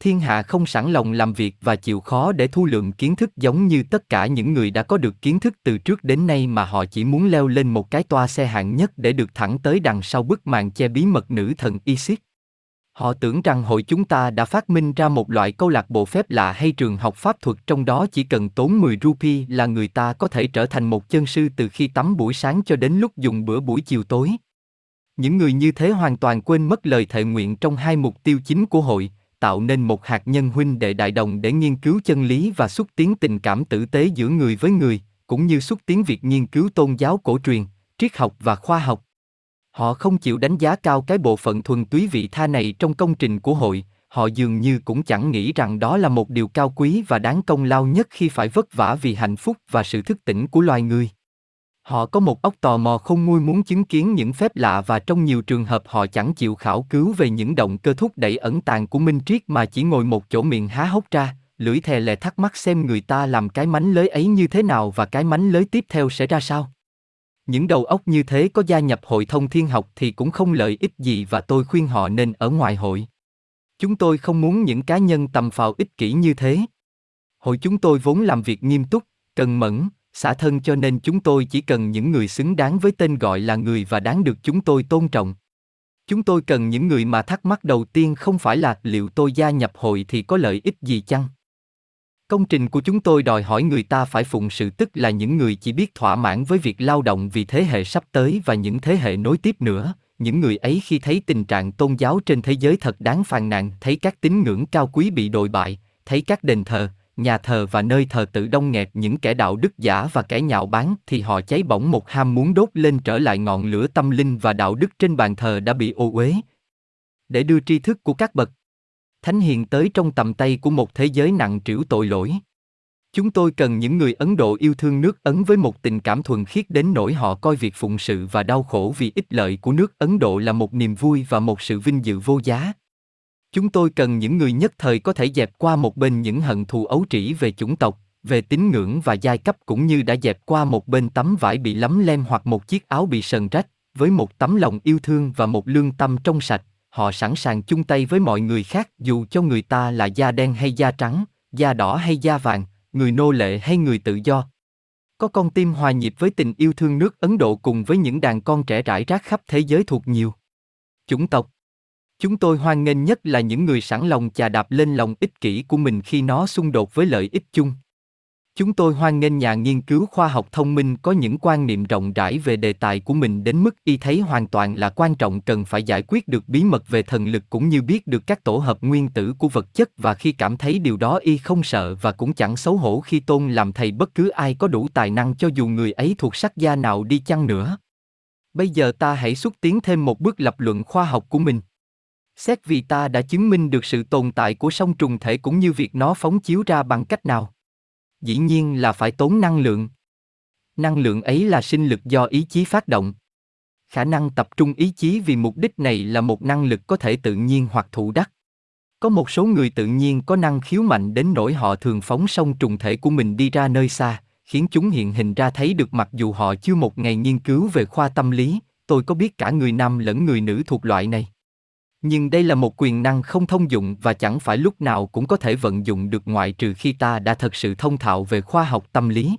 Thiên hạ không sẵn lòng làm việc và chịu khó để thu lượng kiến thức giống như tất cả những người đã có được kiến thức từ trước đến nay mà họ chỉ muốn leo lên một cái toa xe hạng nhất để được thẳng tới đằng sau bức màn che bí mật nữ thần Isis. Họ tưởng rằng hội chúng ta đã phát minh ra một loại câu lạc bộ phép lạ hay trường học pháp thuật trong đó chỉ cần tốn 10 rupee là người ta có thể trở thành một chân sư từ khi tắm buổi sáng cho đến lúc dùng bữa buổi chiều tối. Những người như thế hoàn toàn quên mất lời thệ nguyện trong hai mục tiêu chính của hội, tạo nên một hạt nhân huynh đệ đại đồng để nghiên cứu chân lý và xúc tiến tình cảm tử tế giữa người với người, cũng như xúc tiến việc nghiên cứu tôn giáo cổ truyền, triết học và khoa học. Họ không chịu đánh giá cao cái bộ phận thuần túy vị tha này trong công trình của hội, họ dường như cũng chẳng nghĩ rằng đó là một điều cao quý và đáng công lao nhất khi phải vất vả vì hạnh phúc và sự thức tỉnh của loài người. Họ có một óc tò mò không nguôi muốn chứng kiến những phép lạ và trong nhiều trường hợp họ chẳng chịu khảo cứu về những động cơ thúc đẩy ẩn tàng của Minh Triết mà chỉ ngồi một chỗ miệng há hốc ra, lưỡi thè lè thắc mắc xem người ta làm cái mánh lưới ấy như thế nào và cái mánh lưới tiếp theo sẽ ra sao. Những đầu óc như thế có gia nhập hội thông thiên học thì cũng không lợi ích gì và tôi khuyên họ nên ở ngoài hội. Chúng tôi không muốn những cá nhân tầm phào ích kỷ như thế. Hội chúng tôi vốn làm việc nghiêm túc, cần mẫn, xả thân cho nên chúng tôi chỉ cần những người xứng đáng với tên gọi là người và đáng được chúng tôi tôn trọng. Chúng tôi cần những người mà thắc mắc đầu tiên không phải là liệu tôi gia nhập hội thì có lợi ích gì chăng? Công trình của chúng tôi đòi hỏi người ta phải phụng sự tức là những người chỉ biết thỏa mãn với việc lao động vì thế hệ sắp tới và những thế hệ nối tiếp nữa. Những người ấy khi thấy tình trạng tôn giáo trên thế giới thật đáng phàn nàn, thấy các tín ngưỡng cao quý bị đồi bại, thấy các đền thờ, nhà thờ và nơi thờ tự đông nghẹt những kẻ đạo đức giả và kẻ nhạo báng thì họ cháy bỏng một ham muốn đốt lên trở lại ngọn lửa tâm linh và đạo đức trên bàn thờ đã bị ô uế. Để đưa tri thức của các bậc thánh hiền tới trong tầm tay của một thế giới nặng trĩu tội lỗi. Chúng tôi cần những người Ấn Độ yêu thương nước Ấn với một tình cảm thuần khiết đến nỗi họ coi việc phụng sự và đau khổ vì ích lợi của nước Ấn Độ là một niềm vui và một sự vinh dự vô giá. Chúng tôi cần những người nhất thời có thể dẹp qua một bên những hận thù ấu trĩ về chủng tộc, về tín ngưỡng và giai cấp cũng như đã dẹp qua một bên tấm vải bị lấm lem hoặc một chiếc áo bị sờn rách, với một tấm lòng yêu thương và một lương tâm trong sạch, họ sẵn sàng chung tay với mọi người khác dù cho người ta là da đen hay da trắng, da đỏ hay da vàng, người nô lệ hay người tự do. Có con tim hòa nhịp với tình yêu thương nước Ấn Độ cùng với những đàn con trẻ rải rác khắp thế giới thuộc nhiều chủng tộc. Chúng tôi hoan nghênh nhất là những người sẵn lòng chà đạp lên lòng ích kỷ của mình khi nó xung đột với lợi ích chung. Chúng tôi hoan nghênh nhà nghiên cứu khoa học thông minh có những quan niệm rộng rãi về đề tài của mình đến mức y thấy hoàn toàn là quan trọng cần phải giải quyết được bí mật về thần lực cũng như biết được các tổ hợp nguyên tử của vật chất và khi cảm thấy điều đó y không sợ và cũng chẳng xấu hổ khi tôn làm thầy bất cứ ai có đủ tài năng cho dù người ấy thuộc sắc gia nào đi chăng nữa. Bây giờ ta hãy xúc tiến thêm một bước lập luận khoa học của mình. Xét vì ta đã chứng minh được sự tồn tại của sông trùng thể cũng như việc nó phóng chiếu ra bằng cách nào dĩ nhiên là phải tốn năng lượng. Năng lượng ấy là sinh lực do ý chí phát động. Khả năng tập trung ý chí vì mục đích này là một năng lực có thể tự nhiên hoặc thụ đắc. Có một số người tự nhiên có năng khiếu mạnh đến nỗi họ thường phóng sông trùng thể của mình đi ra nơi xa, khiến chúng hiện hình ra thấy được mặc dù họ chưa một ngày nghiên cứu về khoa tâm lý, tôi có biết cả người nam lẫn người nữ thuộc loại này nhưng đây là một quyền năng không thông dụng và chẳng phải lúc nào cũng có thể vận dụng được ngoại trừ khi ta đã thật sự thông thạo về khoa học tâm lý.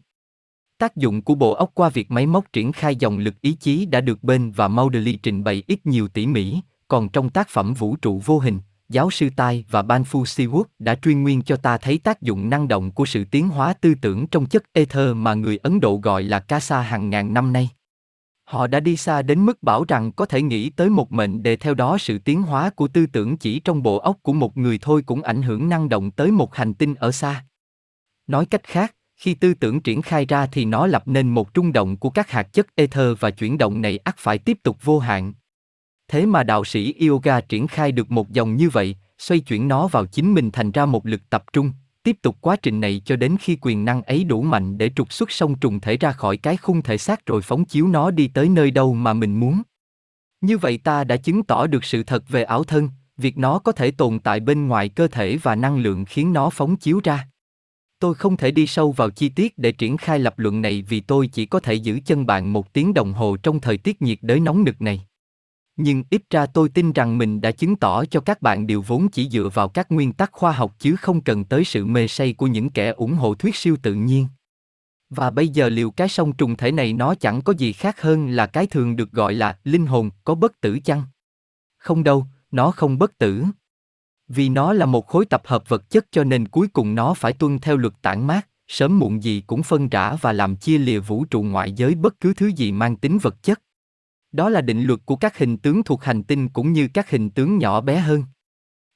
Tác dụng của bộ óc qua việc máy móc triển khai dòng lực ý chí đã được bên và Maudsley trình bày ít nhiều tỉ mỉ, còn trong tác phẩm Vũ trụ vô hình, giáo sư Tai và Ban Phu Siwood đã truyền nguyên cho ta thấy tác dụng năng động của sự tiến hóa tư tưởng trong chất ether mà người Ấn Độ gọi là Kasa hàng ngàn năm nay. Họ đã đi xa đến mức bảo rằng có thể nghĩ tới một mệnh đề theo đó sự tiến hóa của tư tưởng chỉ trong bộ óc của một người thôi cũng ảnh hưởng năng động tới một hành tinh ở xa. Nói cách khác, khi tư tưởng triển khai ra thì nó lập nên một trung động của các hạt chất ether và chuyển động này ắt phải tiếp tục vô hạn. Thế mà đạo sĩ yoga triển khai được một dòng như vậy, xoay chuyển nó vào chính mình thành ra một lực tập trung, tiếp tục quá trình này cho đến khi quyền năng ấy đủ mạnh để trục xuất sông trùng thể ra khỏi cái khung thể xác rồi phóng chiếu nó đi tới nơi đâu mà mình muốn. Như vậy ta đã chứng tỏ được sự thật về ảo thân, việc nó có thể tồn tại bên ngoài cơ thể và năng lượng khiến nó phóng chiếu ra. Tôi không thể đi sâu vào chi tiết để triển khai lập luận này vì tôi chỉ có thể giữ chân bạn một tiếng đồng hồ trong thời tiết nhiệt đới nóng nực này nhưng ít ra tôi tin rằng mình đã chứng tỏ cho các bạn điều vốn chỉ dựa vào các nguyên tắc khoa học chứ không cần tới sự mê say của những kẻ ủng hộ thuyết siêu tự nhiên. Và bây giờ liệu cái sông trùng thể này nó chẳng có gì khác hơn là cái thường được gọi là linh hồn có bất tử chăng? Không đâu, nó không bất tử. Vì nó là một khối tập hợp vật chất cho nên cuối cùng nó phải tuân theo luật tản mát, sớm muộn gì cũng phân rã và làm chia lìa vũ trụ ngoại giới bất cứ thứ gì mang tính vật chất. Đó là định luật của các hình tướng thuộc hành tinh cũng như các hình tướng nhỏ bé hơn.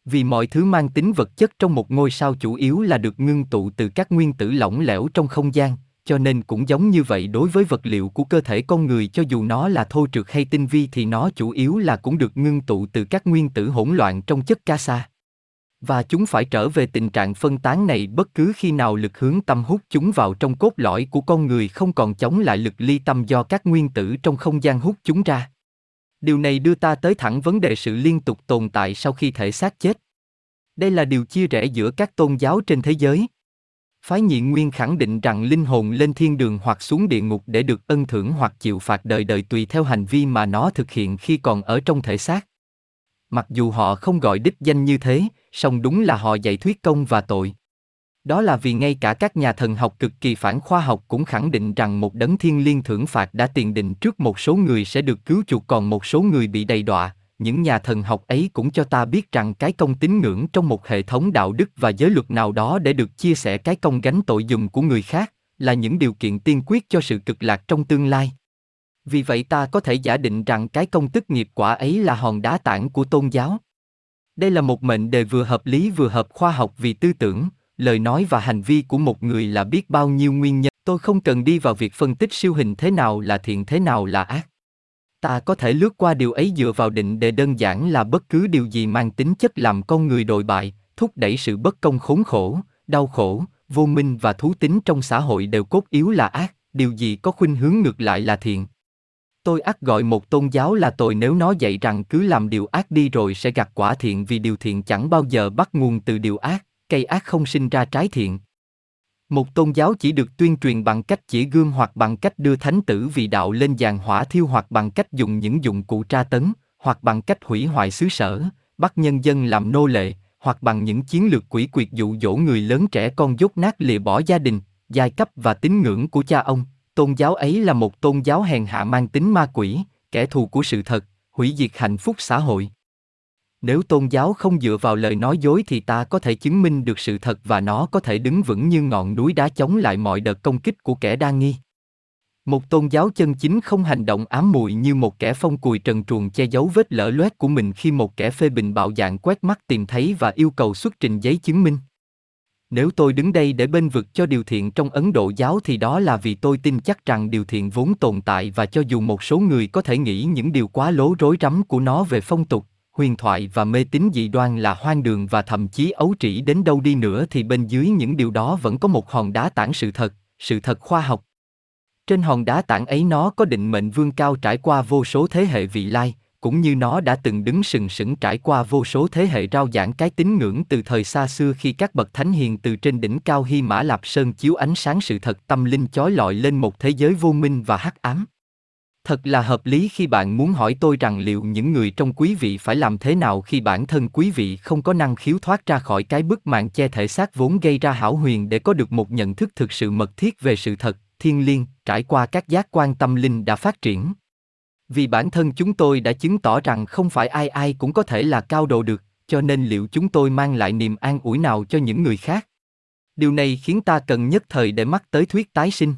Vì mọi thứ mang tính vật chất trong một ngôi sao chủ yếu là được ngưng tụ từ các nguyên tử lỏng lẻo trong không gian, cho nên cũng giống như vậy đối với vật liệu của cơ thể con người cho dù nó là thô trượt hay tinh vi thì nó chủ yếu là cũng được ngưng tụ từ các nguyên tử hỗn loạn trong chất casa. Và chúng phải trở về tình trạng phân tán này bất cứ khi nào lực hướng tâm hút chúng vào trong cốt lõi của con người không còn chống lại lực ly tâm do các nguyên tử trong không gian hút chúng ra. Điều này đưa ta tới thẳng vấn đề sự liên tục tồn tại sau khi thể xác chết. Đây là điều chia rẽ giữa các tôn giáo trên thế giới. Phái nhị nguyên khẳng định rằng linh hồn lên thiên đường hoặc xuống địa ngục để được ân thưởng hoặc chịu phạt đời đời tùy theo hành vi mà nó thực hiện khi còn ở trong thể xác. Mặc dù họ không gọi đích danh như thế, song đúng là họ dạy thuyết công và tội. Đó là vì ngay cả các nhà thần học cực kỳ phản khoa học cũng khẳng định rằng một đấng thiên liên thưởng phạt đã tiền định trước một số người sẽ được cứu chuộc còn một số người bị đầy đọa. Những nhà thần học ấy cũng cho ta biết rằng cái công tín ngưỡng trong một hệ thống đạo đức và giới luật nào đó để được chia sẻ cái công gánh tội dùng của người khác là những điều kiện tiên quyết cho sự cực lạc trong tương lai. Vì vậy ta có thể giả định rằng cái công tức nghiệp quả ấy là hòn đá tảng của tôn giáo. Đây là một mệnh đề vừa hợp lý vừa hợp khoa học vì tư tưởng, lời nói và hành vi của một người là biết bao nhiêu nguyên nhân. Tôi không cần đi vào việc phân tích siêu hình thế nào là thiện thế nào là ác. Ta có thể lướt qua điều ấy dựa vào định đề đơn giản là bất cứ điều gì mang tính chất làm con người đồi bại, thúc đẩy sự bất công khốn khổ, đau khổ, vô minh và thú tính trong xã hội đều cốt yếu là ác, điều gì có khuynh hướng ngược lại là thiện. Tôi ác gọi một tôn giáo là tội nếu nó dạy rằng cứ làm điều ác đi rồi sẽ gặt quả thiện vì điều thiện chẳng bao giờ bắt nguồn từ điều ác, cây ác không sinh ra trái thiện. Một tôn giáo chỉ được tuyên truyền bằng cách chỉ gương hoặc bằng cách đưa thánh tử vì đạo lên giàn hỏa thiêu hoặc bằng cách dùng những dụng cụ tra tấn, hoặc bằng cách hủy hoại xứ sở, bắt nhân dân làm nô lệ, hoặc bằng những chiến lược quỷ quyệt dụ dỗ người lớn trẻ con dốt nát lìa bỏ gia đình, giai cấp và tín ngưỡng của cha ông. Tôn giáo ấy là một tôn giáo hèn hạ mang tính ma quỷ, kẻ thù của sự thật, hủy diệt hạnh phúc xã hội. Nếu tôn giáo không dựa vào lời nói dối thì ta có thể chứng minh được sự thật và nó có thể đứng vững như ngọn núi đá chống lại mọi đợt công kích của kẻ đa nghi. Một tôn giáo chân chính không hành động ám muội như một kẻ phong cùi trần truồng che giấu vết lở loét của mình khi một kẻ phê bình bạo dạn quét mắt tìm thấy và yêu cầu xuất trình giấy chứng minh. Nếu tôi đứng đây để bên vực cho điều thiện trong Ấn Độ giáo thì đó là vì tôi tin chắc rằng điều thiện vốn tồn tại và cho dù một số người có thể nghĩ những điều quá lố rối rắm của nó về phong tục, huyền thoại và mê tín dị đoan là hoang đường và thậm chí ấu trĩ đến đâu đi nữa thì bên dưới những điều đó vẫn có một hòn đá tảng sự thật, sự thật khoa học. Trên hòn đá tảng ấy nó có định mệnh vương cao trải qua vô số thế hệ vị lai, cũng như nó đã từng đứng sừng sững trải qua vô số thế hệ rao giảng cái tín ngưỡng từ thời xa xưa khi các bậc thánh hiền từ trên đỉnh cao Hy Mã Lạp Sơn chiếu ánh sáng sự thật tâm linh chói lọi lên một thế giới vô minh và hắc ám. Thật là hợp lý khi bạn muốn hỏi tôi rằng liệu những người trong quý vị phải làm thế nào khi bản thân quý vị không có năng khiếu thoát ra khỏi cái bức màn che thể xác vốn gây ra hảo huyền để có được một nhận thức thực sự mật thiết về sự thật, thiên liêng, trải qua các giác quan tâm linh đã phát triển. Vì bản thân chúng tôi đã chứng tỏ rằng không phải ai ai cũng có thể là cao độ được, cho nên liệu chúng tôi mang lại niềm an ủi nào cho những người khác? Điều này khiến ta cần nhất thời để mắc tới thuyết tái sinh.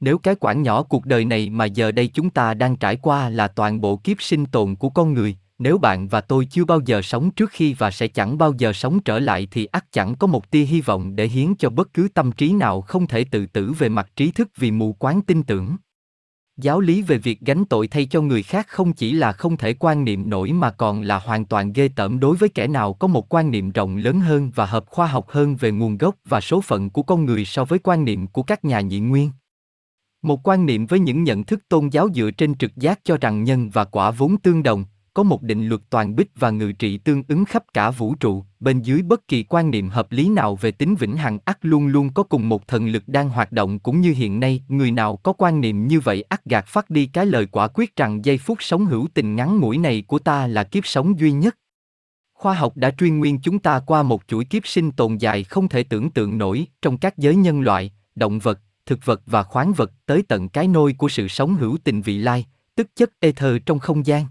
Nếu cái quãng nhỏ cuộc đời này mà giờ đây chúng ta đang trải qua là toàn bộ kiếp sinh tồn của con người, nếu bạn và tôi chưa bao giờ sống trước khi và sẽ chẳng bao giờ sống trở lại thì ắt chẳng có một tia hy vọng để hiến cho bất cứ tâm trí nào không thể tự tử về mặt trí thức vì mù quáng tin tưởng. Giáo lý về việc gánh tội thay cho người khác không chỉ là không thể quan niệm nổi mà còn là hoàn toàn ghê tởm đối với kẻ nào có một quan niệm rộng lớn hơn và hợp khoa học hơn về nguồn gốc và số phận của con người so với quan niệm của các nhà nhị nguyên. Một quan niệm với những nhận thức tôn giáo dựa trên trực giác cho rằng nhân và quả vốn tương đồng, có một định luật toàn bích và ngự trị tương ứng khắp cả vũ trụ, bên dưới bất kỳ quan niệm hợp lý nào về tính vĩnh hằng ắt luôn luôn có cùng một thần lực đang hoạt động cũng như hiện nay, người nào có quan niệm như vậy ắt gạt phát đi cái lời quả quyết rằng giây phút sống hữu tình ngắn ngủi này của ta là kiếp sống duy nhất. Khoa học đã truyền nguyên chúng ta qua một chuỗi kiếp sinh tồn dài không thể tưởng tượng nổi trong các giới nhân loại, động vật, thực vật và khoáng vật tới tận cái nôi của sự sống hữu tình vị lai, tức chất ether trong không gian.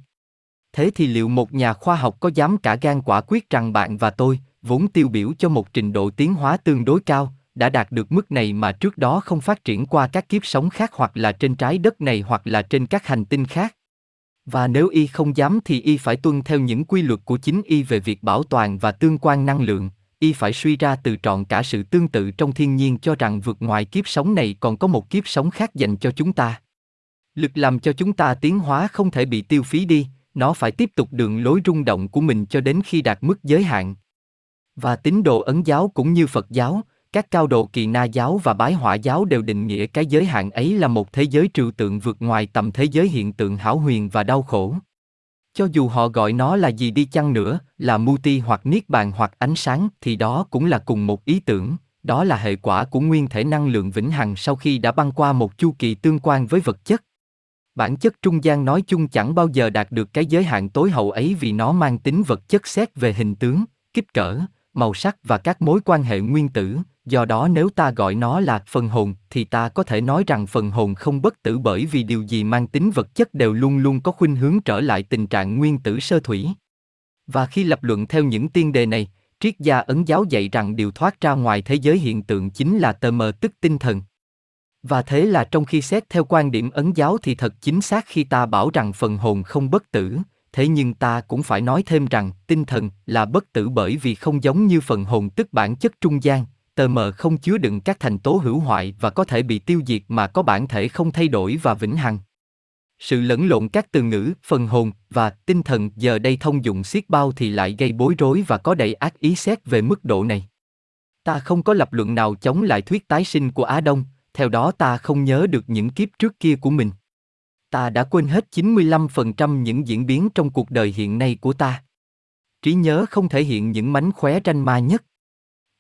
Thế thì liệu một nhà khoa học có dám cả gan quả quyết rằng bạn và tôi, vốn tiêu biểu cho một trình độ tiến hóa tương đối cao, đã đạt được mức này mà trước đó không phát triển qua các kiếp sống khác hoặc là trên trái đất này hoặc là trên các hành tinh khác. Và nếu y không dám thì y phải tuân theo những quy luật của chính y về việc bảo toàn và tương quan năng lượng, y phải suy ra từ trọn cả sự tương tự trong thiên nhiên cho rằng vượt ngoài kiếp sống này còn có một kiếp sống khác dành cho chúng ta. Lực làm cho chúng ta tiến hóa không thể bị tiêu phí đi, nó phải tiếp tục đường lối rung động của mình cho đến khi đạt mức giới hạn. Và tín đồ ấn giáo cũng như Phật giáo, các cao độ kỳ na giáo và bái hỏa giáo đều định nghĩa cái giới hạn ấy là một thế giới trừu tượng vượt ngoài tầm thế giới hiện tượng hảo huyền và đau khổ. Cho dù họ gọi nó là gì đi chăng nữa, là muti hoặc niết bàn hoặc ánh sáng thì đó cũng là cùng một ý tưởng, đó là hệ quả của nguyên thể năng lượng vĩnh hằng sau khi đã băng qua một chu kỳ tương quan với vật chất. Bản chất trung gian nói chung chẳng bao giờ đạt được cái giới hạn tối hậu ấy vì nó mang tính vật chất xét về hình tướng, kích cỡ, màu sắc và các mối quan hệ nguyên tử, do đó nếu ta gọi nó là phần hồn thì ta có thể nói rằng phần hồn không bất tử bởi vì điều gì mang tính vật chất đều luôn luôn có khuynh hướng trở lại tình trạng nguyên tử sơ thủy. Và khi lập luận theo những tiên đề này, triết gia ấn giáo dạy rằng điều thoát ra ngoài thế giới hiện tượng chính là tờ mờ tức tinh thần. Và thế là trong khi xét theo quan điểm ấn giáo thì thật chính xác khi ta bảo rằng phần hồn không bất tử, thế nhưng ta cũng phải nói thêm rằng tinh thần là bất tử bởi vì không giống như phần hồn tức bản chất trung gian, tờ mờ không chứa đựng các thành tố hữu hoại và có thể bị tiêu diệt mà có bản thể không thay đổi và vĩnh hằng. Sự lẫn lộn các từ ngữ, phần hồn và tinh thần giờ đây thông dụng xiết bao thì lại gây bối rối và có đầy ác ý xét về mức độ này. Ta không có lập luận nào chống lại thuyết tái sinh của Á Đông, theo đó ta không nhớ được những kiếp trước kia của mình. Ta đã quên hết 95% những diễn biến trong cuộc đời hiện nay của ta. Trí nhớ không thể hiện những mánh khóe tranh ma nhất.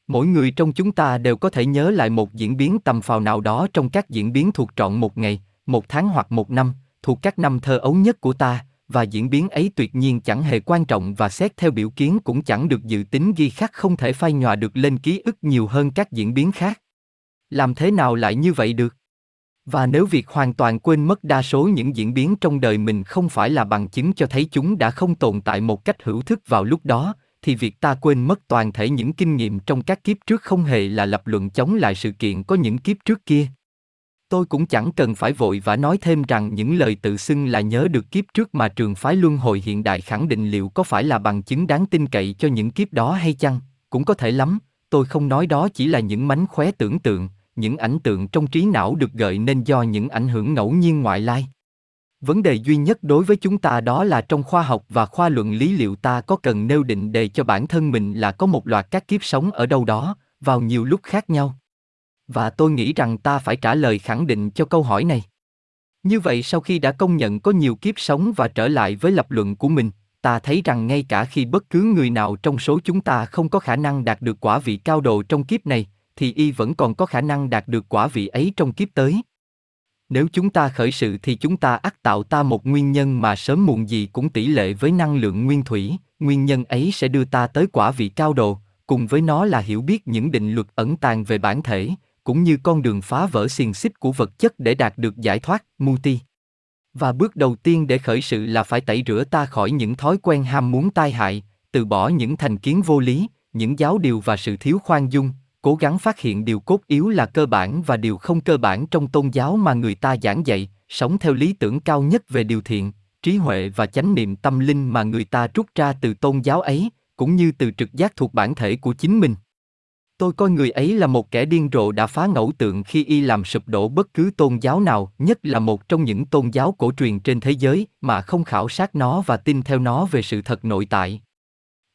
Mỗi người trong chúng ta đều có thể nhớ lại một diễn biến tầm phào nào đó trong các diễn biến thuộc trọn một ngày, một tháng hoặc một năm, thuộc các năm thơ ấu nhất của ta, và diễn biến ấy tuyệt nhiên chẳng hề quan trọng và xét theo biểu kiến cũng chẳng được dự tính ghi khắc không thể phai nhòa được lên ký ức nhiều hơn các diễn biến khác. Làm thế nào lại như vậy được? Và nếu việc hoàn toàn quên mất đa số những diễn biến trong đời mình không phải là bằng chứng cho thấy chúng đã không tồn tại một cách hữu thức vào lúc đó, thì việc ta quên mất toàn thể những kinh nghiệm trong các kiếp trước không hề là lập luận chống lại sự kiện có những kiếp trước kia. Tôi cũng chẳng cần phải vội và nói thêm rằng những lời tự xưng là nhớ được kiếp trước mà trường phái luân hồi hiện đại khẳng định liệu có phải là bằng chứng đáng tin cậy cho những kiếp đó hay chăng, cũng có thể lắm, tôi không nói đó chỉ là những mánh khóe tưởng tượng, những ảnh tượng trong trí não được gợi nên do những ảnh hưởng ngẫu nhiên ngoại lai. Vấn đề duy nhất đối với chúng ta đó là trong khoa học và khoa luận lý liệu ta có cần nêu định đề cho bản thân mình là có một loạt các kiếp sống ở đâu đó, vào nhiều lúc khác nhau. Và tôi nghĩ rằng ta phải trả lời khẳng định cho câu hỏi này. Như vậy sau khi đã công nhận có nhiều kiếp sống và trở lại với lập luận của mình, ta thấy rằng ngay cả khi bất cứ người nào trong số chúng ta không có khả năng đạt được quả vị cao độ trong kiếp này, thì y vẫn còn có khả năng đạt được quả vị ấy trong kiếp tới. Nếu chúng ta khởi sự thì chúng ta ắt tạo ta một nguyên nhân mà sớm muộn gì cũng tỷ lệ với năng lượng nguyên thủy, nguyên nhân ấy sẽ đưa ta tới quả vị cao độ, cùng với nó là hiểu biết những định luật ẩn tàng về bản thể, cũng như con đường phá vỡ xiềng xích của vật chất để đạt được giải thoát, muti. Và bước đầu tiên để khởi sự là phải tẩy rửa ta khỏi những thói quen ham muốn tai hại, từ bỏ những thành kiến vô lý, những giáo điều và sự thiếu khoan dung, cố gắng phát hiện điều cốt yếu là cơ bản và điều không cơ bản trong tôn giáo mà người ta giảng dạy, sống theo lý tưởng cao nhất về điều thiện, trí huệ và chánh niệm tâm linh mà người ta rút ra từ tôn giáo ấy, cũng như từ trực giác thuộc bản thể của chính mình. Tôi coi người ấy là một kẻ điên rồ đã phá ngẫu tượng khi y làm sụp đổ bất cứ tôn giáo nào, nhất là một trong những tôn giáo cổ truyền trên thế giới, mà không khảo sát nó và tin theo nó về sự thật nội tại.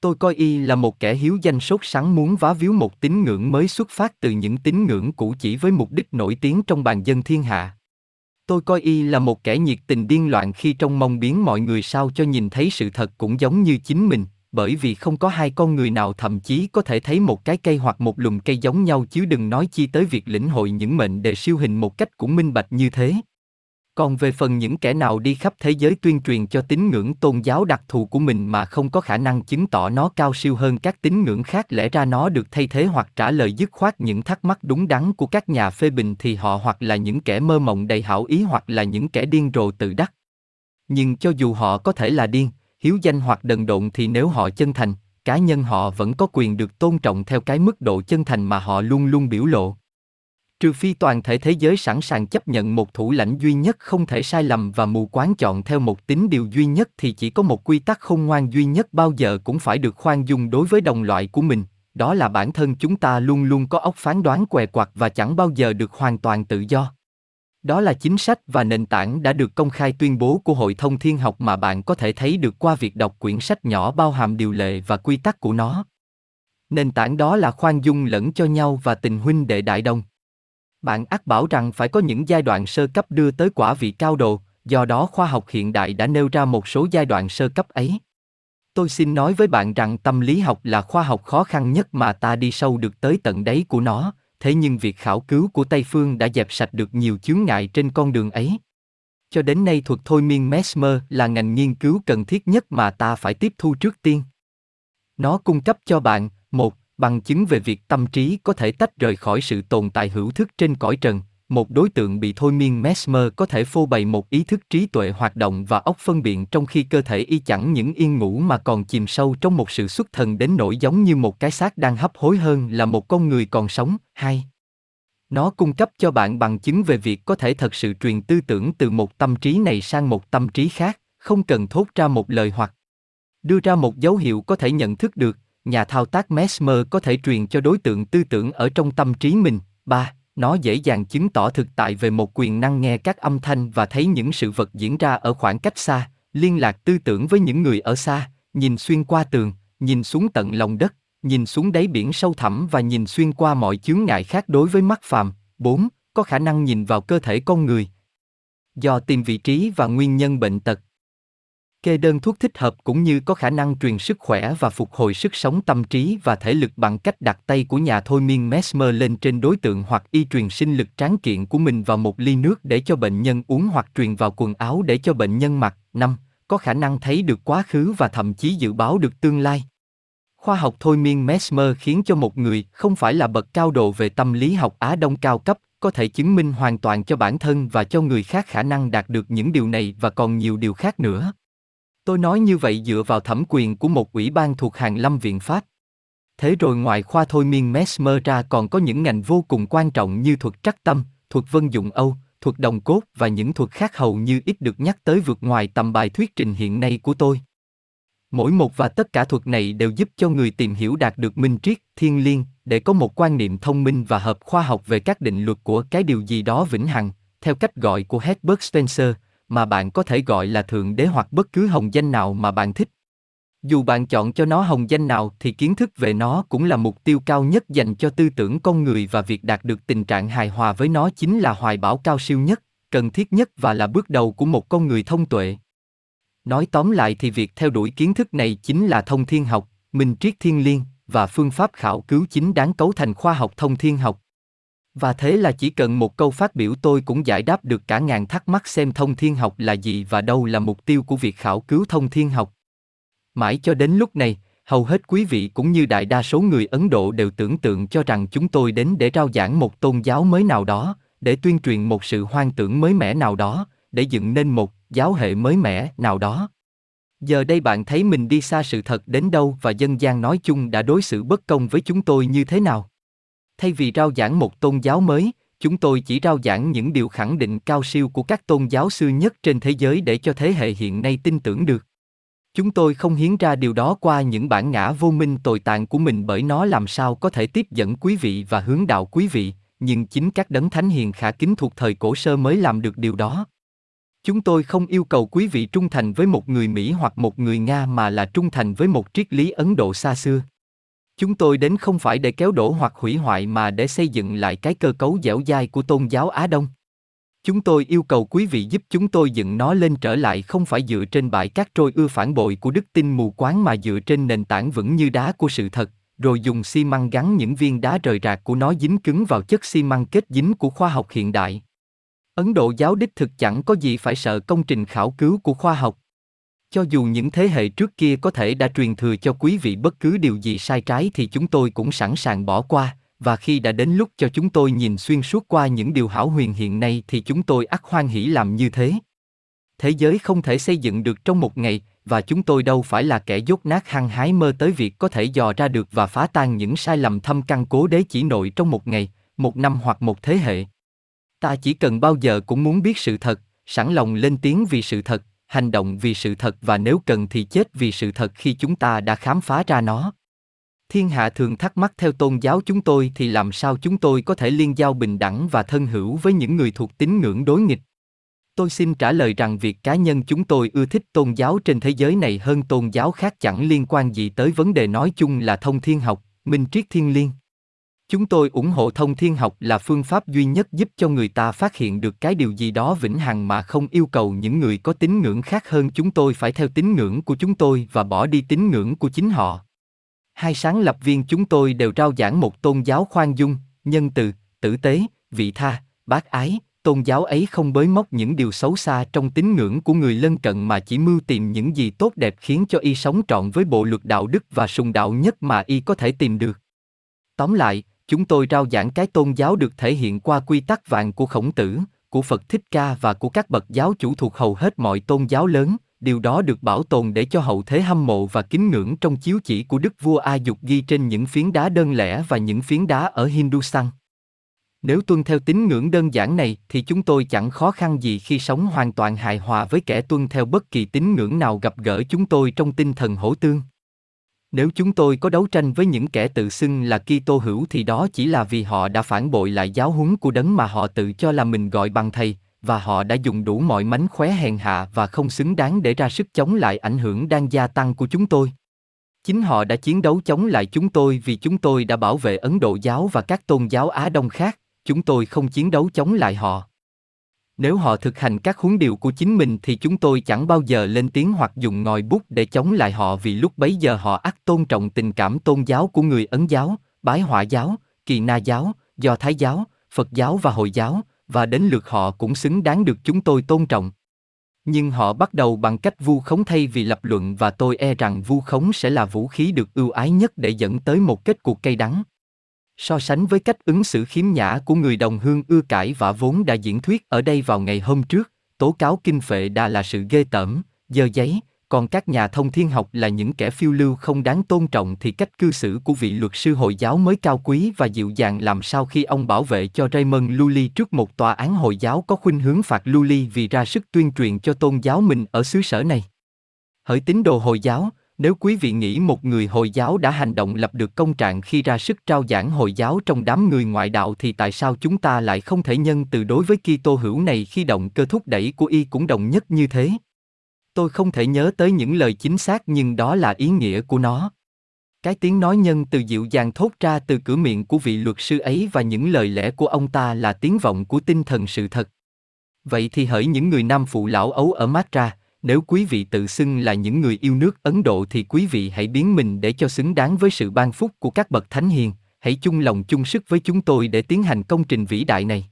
Tôi coi y là một kẻ hiếu danh sốt sắng muốn vá víu một tín ngưỡng mới xuất phát từ những tín ngưỡng cũ chỉ với mục đích nổi tiếng trong bàn dân thiên hạ. Tôi coi y là một kẻ nhiệt tình điên loạn khi trong mong biến mọi người sao cho nhìn thấy sự thật cũng giống như chính mình, bởi vì không có hai con người nào thậm chí có thể thấy một cái cây hoặc một lùm cây giống nhau chứ đừng nói chi tới việc lĩnh hội những mệnh đề siêu hình một cách cũng minh bạch như thế. Còn về phần những kẻ nào đi khắp thế giới tuyên truyền cho tín ngưỡng tôn giáo đặc thù của mình mà không có khả năng chứng tỏ nó cao siêu hơn các tín ngưỡng khác lẽ ra nó được thay thế hoặc trả lời dứt khoát những thắc mắc đúng đắn của các nhà phê bình thì họ hoặc là những kẻ mơ mộng đầy hảo ý hoặc là những kẻ điên rồ tự đắc. Nhưng cho dù họ có thể là điên, hiếu danh hoặc đần độn thì nếu họ chân thành, cá nhân họ vẫn có quyền được tôn trọng theo cái mức độ chân thành mà họ luôn luôn biểu lộ. Trừ phi toàn thể thế giới sẵn sàng chấp nhận một thủ lãnh duy nhất không thể sai lầm và mù quáng chọn theo một tính điều duy nhất thì chỉ có một quy tắc khôn ngoan duy nhất bao giờ cũng phải được khoan dung đối với đồng loại của mình, đó là bản thân chúng ta luôn luôn có óc phán đoán què quặt và chẳng bao giờ được hoàn toàn tự do. Đó là chính sách và nền tảng đã được công khai tuyên bố của Hội thông thiên học mà bạn có thể thấy được qua việc đọc quyển sách nhỏ bao hàm điều lệ và quy tắc của nó. Nền tảng đó là khoan dung lẫn cho nhau và tình huynh đệ đại đồng. Bạn ác bảo rằng phải có những giai đoạn sơ cấp đưa tới quả vị cao độ, do đó khoa học hiện đại đã nêu ra một số giai đoạn sơ cấp ấy. Tôi xin nói với bạn rằng tâm lý học là khoa học khó khăn nhất mà ta đi sâu được tới tận đáy của nó, thế nhưng việc khảo cứu của Tây phương đã dẹp sạch được nhiều chướng ngại trên con đường ấy. Cho đến nay thuật thôi miên Mesmer là ngành nghiên cứu cần thiết nhất mà ta phải tiếp thu trước tiên. Nó cung cấp cho bạn, một, bằng chứng về việc tâm trí có thể tách rời khỏi sự tồn tại hữu thức trên cõi trần. Một đối tượng bị thôi miên Mesmer có thể phô bày một ý thức trí tuệ hoạt động và óc phân biện trong khi cơ thể y chẳng những yên ngủ mà còn chìm sâu trong một sự xuất thần đến nỗi giống như một cái xác đang hấp hối hơn là một con người còn sống. Hai, nó cung cấp cho bạn bằng chứng về việc có thể thật sự truyền tư tưởng từ một tâm trí này sang một tâm trí khác, không cần thốt ra một lời hoặc đưa ra một dấu hiệu có thể nhận thức được, nhà thao tác Mesmer có thể truyền cho đối tượng tư tưởng ở trong tâm trí mình. 3. Nó dễ dàng chứng tỏ thực tại về một quyền năng nghe các âm thanh và thấy những sự vật diễn ra ở khoảng cách xa, liên lạc tư tưởng với những người ở xa, nhìn xuyên qua tường, nhìn xuống tận lòng đất, nhìn xuống đáy biển sâu thẳm và nhìn xuyên qua mọi chướng ngại khác đối với mắt phàm. 4. Có khả năng nhìn vào cơ thể con người. Do tìm vị trí và nguyên nhân bệnh tật, kê đơn thuốc thích hợp cũng như có khả năng truyền sức khỏe và phục hồi sức sống tâm trí và thể lực bằng cách đặt tay của nhà thôi miên Mesmer lên trên đối tượng hoặc y truyền sinh lực tráng kiện của mình vào một ly nước để cho bệnh nhân uống hoặc truyền vào quần áo để cho bệnh nhân mặc. 5. Có khả năng thấy được quá khứ và thậm chí dự báo được tương lai. Khoa học thôi miên Mesmer khiến cho một người không phải là bậc cao độ về tâm lý học Á Đông cao cấp, có thể chứng minh hoàn toàn cho bản thân và cho người khác khả năng đạt được những điều này và còn nhiều điều khác nữa. Tôi nói như vậy dựa vào thẩm quyền của một ủy ban thuộc hàng lâm viện Pháp. Thế rồi ngoài khoa thôi miên Mesmer ra còn có những ngành vô cùng quan trọng như thuật trắc tâm, thuật vân dụng Âu, thuật đồng cốt và những thuật khác hầu như ít được nhắc tới vượt ngoài tầm bài thuyết trình hiện nay của tôi. Mỗi một và tất cả thuật này đều giúp cho người tìm hiểu đạt được minh triết, thiên liêng, để có một quan niệm thông minh và hợp khoa học về các định luật của cái điều gì đó vĩnh hằng, theo cách gọi của Herbert Spencer, mà bạn có thể gọi là thượng đế hoặc bất cứ hồng danh nào mà bạn thích. Dù bạn chọn cho nó hồng danh nào thì kiến thức về nó cũng là mục tiêu cao nhất dành cho tư tưởng con người và việc đạt được tình trạng hài hòa với nó chính là hoài bão cao siêu nhất, cần thiết nhất và là bước đầu của một con người thông tuệ. Nói tóm lại thì việc theo đuổi kiến thức này chính là thông thiên học, minh triết thiên liêng và phương pháp khảo cứu chính đáng cấu thành khoa học thông thiên học và thế là chỉ cần một câu phát biểu tôi cũng giải đáp được cả ngàn thắc mắc xem thông thiên học là gì và đâu là mục tiêu của việc khảo cứu thông thiên học. Mãi cho đến lúc này, hầu hết quý vị cũng như đại đa số người Ấn Độ đều tưởng tượng cho rằng chúng tôi đến để rao giảng một tôn giáo mới nào đó, để tuyên truyền một sự hoang tưởng mới mẻ nào đó, để dựng nên một giáo hệ mới mẻ nào đó. Giờ đây bạn thấy mình đi xa sự thật đến đâu và dân gian nói chung đã đối xử bất công với chúng tôi như thế nào. Thay vì rao giảng một tôn giáo mới, chúng tôi chỉ rao giảng những điều khẳng định cao siêu của các tôn giáo xưa nhất trên thế giới để cho thế hệ hiện nay tin tưởng được. Chúng tôi không hiến ra điều đó qua những bản ngã vô minh tồi tàn của mình bởi nó làm sao có thể tiếp dẫn quý vị và hướng đạo quý vị, nhưng chính các đấng thánh hiền khả kính thuộc thời cổ sơ mới làm được điều đó. Chúng tôi không yêu cầu quý vị trung thành với một người Mỹ hoặc một người Nga mà là trung thành với một triết lý Ấn Độ xa xưa. Chúng tôi đến không phải để kéo đổ hoặc hủy hoại mà để xây dựng lại cái cơ cấu dẻo dai của tôn giáo Á Đông. Chúng tôi yêu cầu quý vị giúp chúng tôi dựng nó lên trở lại không phải dựa trên bãi cát trôi ưa phản bội của đức tin mù quáng mà dựa trên nền tảng vững như đá của sự thật, rồi dùng xi măng gắn những viên đá rời rạc của nó dính cứng vào chất xi măng kết dính của khoa học hiện đại. Ấn Độ giáo đích thực chẳng có gì phải sợ công trình khảo cứu của khoa học. Cho dù những thế hệ trước kia có thể đã truyền thừa cho quý vị bất cứ điều gì sai trái thì chúng tôi cũng sẵn sàng bỏ qua, và khi đã đến lúc cho chúng tôi nhìn xuyên suốt qua những điều hảo huyền hiện nay thì chúng tôi ắt hoan hỷ làm như thế. Thế giới không thể xây dựng được trong một ngày, và chúng tôi đâu phải là kẻ dốt nát hăng hái mơ tới việc có thể dò ra được và phá tan những sai lầm thâm căn cố đế chỉ nội trong một ngày, một năm hoặc một thế hệ. Ta chỉ cần bao giờ cũng muốn biết sự thật, sẵn lòng lên tiếng vì sự thật, hành động vì sự thật và nếu cần thì chết vì sự thật khi chúng ta đã khám phá ra nó. Thiên hạ thường thắc mắc theo tôn giáo chúng tôi thì làm sao chúng tôi có thể liên giao bình đẳng và thân hữu với những người thuộc tín ngưỡng đối nghịch? Tôi xin trả lời rằng việc cá nhân chúng tôi ưa thích tôn giáo trên thế giới này hơn tôn giáo khác chẳng liên quan gì tới vấn đề nói chung là thông thiên học, minh triết thiên liêng. Chúng tôi ủng hộ thông thiên học là phương pháp duy nhất giúp cho người ta phát hiện được cái điều gì đó vĩnh hằng mà không yêu cầu những người có tín ngưỡng khác hơn chúng tôi phải theo tín ngưỡng của chúng tôi và bỏ đi tín ngưỡng của chính họ. Hai sáng lập viên chúng tôi đều rao giảng một tôn giáo khoan dung, nhân từ, tử tế, vị tha, bác ái, tôn giáo ấy không bới móc những điều xấu xa trong tín ngưỡng của người lân cận mà chỉ mưu tìm những gì tốt đẹp khiến cho y sống trọn với bộ luật đạo đức và sùng đạo nhất mà y có thể tìm được. Tóm lại, chúng tôi rao giảng cái tôn giáo được thể hiện qua quy tắc vàng của khổng tử, của Phật Thích Ca và của các bậc giáo chủ thuộc hầu hết mọi tôn giáo lớn, điều đó được bảo tồn để cho hậu thế hâm mộ và kính ngưỡng trong chiếu chỉ của đức vua A Dục ghi trên những phiến đá đơn lẻ và những phiến đá ở Hindustan. Nếu tuân theo tín ngưỡng đơn giản này thì chúng tôi chẳng khó khăn gì khi sống hoàn toàn hài hòa với kẻ tuân theo bất kỳ tín ngưỡng nào gặp gỡ chúng tôi trong tinh thần hổ tương. Nếu chúng tôi có đấu tranh với những kẻ tự xưng là Kitô hữu thì đó chỉ là vì họ đã phản bội lại giáo huấn của đấng mà họ tự cho là mình gọi bằng thầy, và họ đã dùng đủ mọi mánh khóe hèn hạ và không xứng đáng để ra sức chống lại ảnh hưởng đang gia tăng của chúng tôi. Chính họ đã chiến đấu chống lại chúng tôi vì chúng tôi đã bảo vệ Ấn Độ giáo và các tôn giáo Á Đông khác, chúng tôi không chiến đấu chống lại họ. Nếu họ thực hành các huấn điều của chính mình thì chúng tôi chẳng bao giờ lên tiếng hoặc dùng ngòi bút để chống lại họ vì lúc bấy giờ họ ắt tôn trọng tình cảm tôn giáo của người Ấn giáo, Bái Hỏa giáo, Kỳ Na giáo, Do Thái giáo, Phật giáo và Hồi giáo, và đến lượt họ cũng xứng đáng được chúng tôi tôn trọng. Nhưng họ bắt đầu bằng cách vu khống thay vì lập luận và tôi e rằng vu khống sẽ là vũ khí được ưu ái nhất để dẫn tới một kết cuộc cay đắng. So sánh với cách ứng xử khiếm nhã của người đồng hương ưa cãi và vốn đã diễn thuyết ở đây vào ngày hôm trước, tố cáo kinh phệ đã là sự ghê tởm, dơ giấy, còn các nhà thông thiên học là những kẻ phiêu lưu không đáng tôn trọng thì cách cư xử của vị luật sư Hồi giáo mới cao quý và dịu dàng làm sao khi ông bảo vệ cho Raymond Lully trước một tòa án Hồi giáo có khuynh hướng phạt Lully vì ra sức tuyên truyền cho tôn giáo mình ở xứ sở này. Hỡi tín đồ Hồi giáo, nếu quý vị nghĩ một người Hồi giáo đã hành động lập được công trạng khi ra sức trao giảng Hồi giáo trong đám người ngoại đạo thì tại sao chúng ta lại không thể nhân từ đối với Kitô hữu này khi động cơ thúc đẩy của y cũng đồng nhất như thế? Tôi không thể nhớ tới những lời chính xác nhưng đó là ý nghĩa của nó. Cái tiếng nói nhân từ dịu dàng thốt ra từ cửa miệng của vị luật sư ấy và những lời lẽ của ông ta là tiếng vọng của tinh thần sự thật. Vậy thì hỡi những người nam phụ lão ấu ở Matra, nếu quý vị tự xưng là những người yêu nước Ấn Độ thì quý vị hãy biến mình để cho xứng đáng với sự ban phúc của các bậc thánh hiền, hãy chung lòng chung sức với chúng tôi để tiến hành công trình vĩ đại này.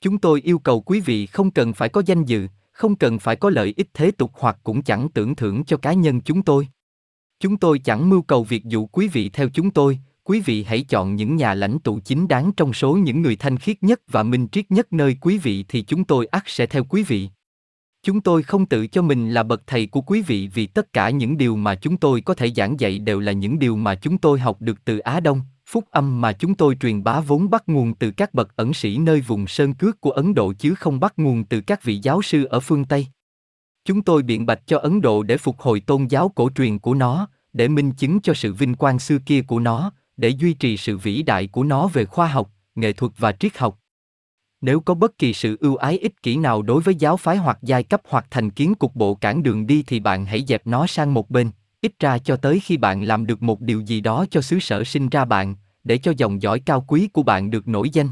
Chúng tôi yêu cầu quý vị không cần phải có danh dự, không cần phải có lợi ích thế tục hoặc cũng chẳng tưởng thưởng cho cá nhân chúng tôi. Chúng tôi chẳng mưu cầu việc dụ quý vị theo chúng tôi, quý vị hãy chọn những nhà lãnh tụ chính đáng trong số những người thanh khiết nhất và minh triết nhất nơi quý vị thì chúng tôi ắt sẽ theo quý vị. Chúng tôi không tự cho mình là bậc thầy của quý vị vì tất cả những điều mà chúng tôi có thể giảng dạy đều là những điều mà chúng tôi học được từ Á Đông, phúc âm mà chúng tôi truyền bá vốn bắt nguồn từ các bậc ẩn sĩ nơi vùng sơn cước của Ấn Độ chứ không bắt nguồn từ các vị giáo sư ở phương Tây. Chúng tôi biện bạch cho Ấn Độ để phục hồi tôn giáo cổ truyền của nó, để minh chứng cho sự vinh quang xưa kia của nó, để duy trì sự vĩ đại của nó về khoa học, nghệ thuật và triết học. Nếu có bất kỳ sự ưu ái ích kỷ nào đối với giáo phái hoặc giai cấp hoặc thành kiến cục bộ cản đường đi thì bạn hãy dẹp nó sang một bên, ít ra cho tới khi bạn làm được một điều gì đó cho xứ sở sinh ra bạn, để cho dòng dõi cao quý của bạn được nổi danh.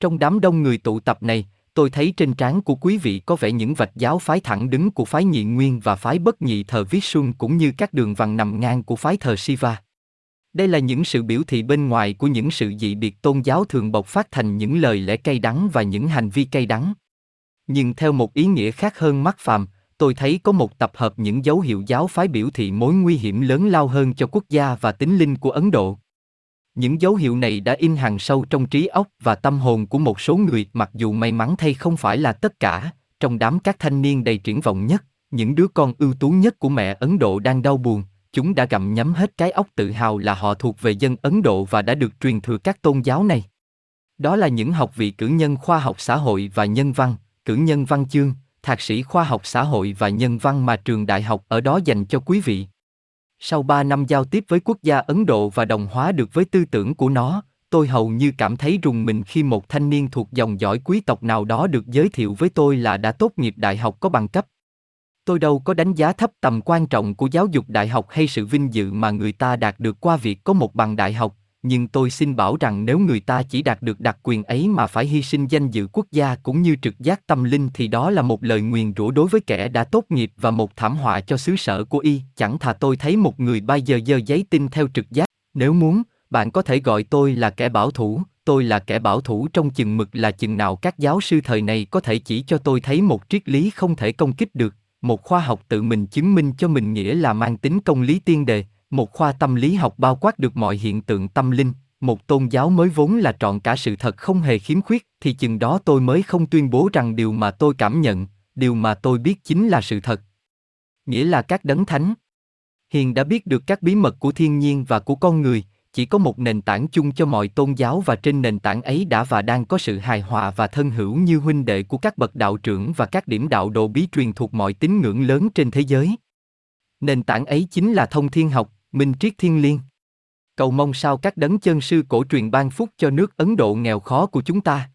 Trong đám đông người tụ tập này, tôi thấy trên trán của quý vị có vẻ những vạch giáo phái thẳng đứng của phái nhị nguyên và phái bất nhị thờ viết xuân cũng như các đường vằn nằm ngang của phái thờ Shiva. Đây là những sự biểu thị bên ngoài của những sự dị biệt tôn giáo thường bộc phát thành những lời lẽ cay đắng và những hành vi cay đắng. Nhưng theo một ý nghĩa khác hơn mắt phàm, tôi thấy có một tập hợp những dấu hiệu giáo phái biểu thị mối nguy hiểm lớn lao hơn cho quốc gia và tính linh của Ấn Độ. Những dấu hiệu này đã in hàng sâu trong trí óc và tâm hồn của một số người, mặc dù may mắn thay không phải là tất cả, trong đám các thanh niên đầy triển vọng nhất, những đứa con ưu tú nhất của mẹ Ấn Độ đang đau buồn, chúng đã gặm nhấm hết cái óc tự hào là họ thuộc về dân Ấn Độ và đã được truyền thừa các tôn giáo này. Đó là những học vị cử nhân khoa học xã hội và nhân văn, cử nhân văn chương, thạc sĩ khoa học xã hội và nhân văn mà trường đại học ở đó dành cho quý vị. Sau 3 năm giao tiếp với quốc gia Ấn Độ và đồng hóa được với tư tưởng của nó, tôi hầu như cảm thấy rùng mình khi một thanh niên thuộc dòng dõi quý tộc nào đó được giới thiệu với tôi là đã tốt nghiệp đại học có bằng cấp. Tôi đâu có đánh giá thấp tầm quan trọng của giáo dục đại học hay sự vinh dự mà người ta đạt được qua việc có một bằng đại học, nhưng tôi xin bảo rằng nếu người ta chỉ đạt được đặc quyền ấy mà phải hy sinh danh dự quốc gia cũng như trực giác tâm linh thì đó là một lời nguyền rủa đối với kẻ đã tốt nghiệp và một thảm họa cho xứ sở của y. Chẳng thà tôi thấy một người bay giờ giờ giấy tin theo trực giác. Nếu muốn, bạn có thể gọi tôi là kẻ bảo thủ, tôi là kẻ bảo thủ trong chừng mực là chừng nào các giáo sư thời này có thể chỉ cho tôi thấy một triết lý không thể công kích được, một khoa học tự mình chứng minh cho mình nghĩa là mang tính công lý tiên đề, một khoa tâm lý học bao quát được mọi hiện tượng tâm linh, một tôn giáo mới vốn là trọn cả sự thật không hề khiếm khuyết, thì chừng đó tôi mới không tuyên bố rằng điều mà tôi cảm nhận, điều mà tôi biết chính là sự thật. Nghĩa là các đấng thánh. Hiền đã biết được các bí mật của thiên nhiên và của con người, chỉ có một nền tảng chung cho mọi tôn giáo và trên nền tảng ấy đã và đang có sự hài hòa và thân hữu như huynh đệ của các bậc đạo trưởng và các điểm đạo đồ bí truyền thuộc mọi tín ngưỡng lớn trên thế giới. Nền tảng ấy chính là thông thiên học, minh triết thiên liêng. Cầu mong sao các đấng chân sư cổ truyền ban phúc cho nước Ấn Độ nghèo khó của chúng ta.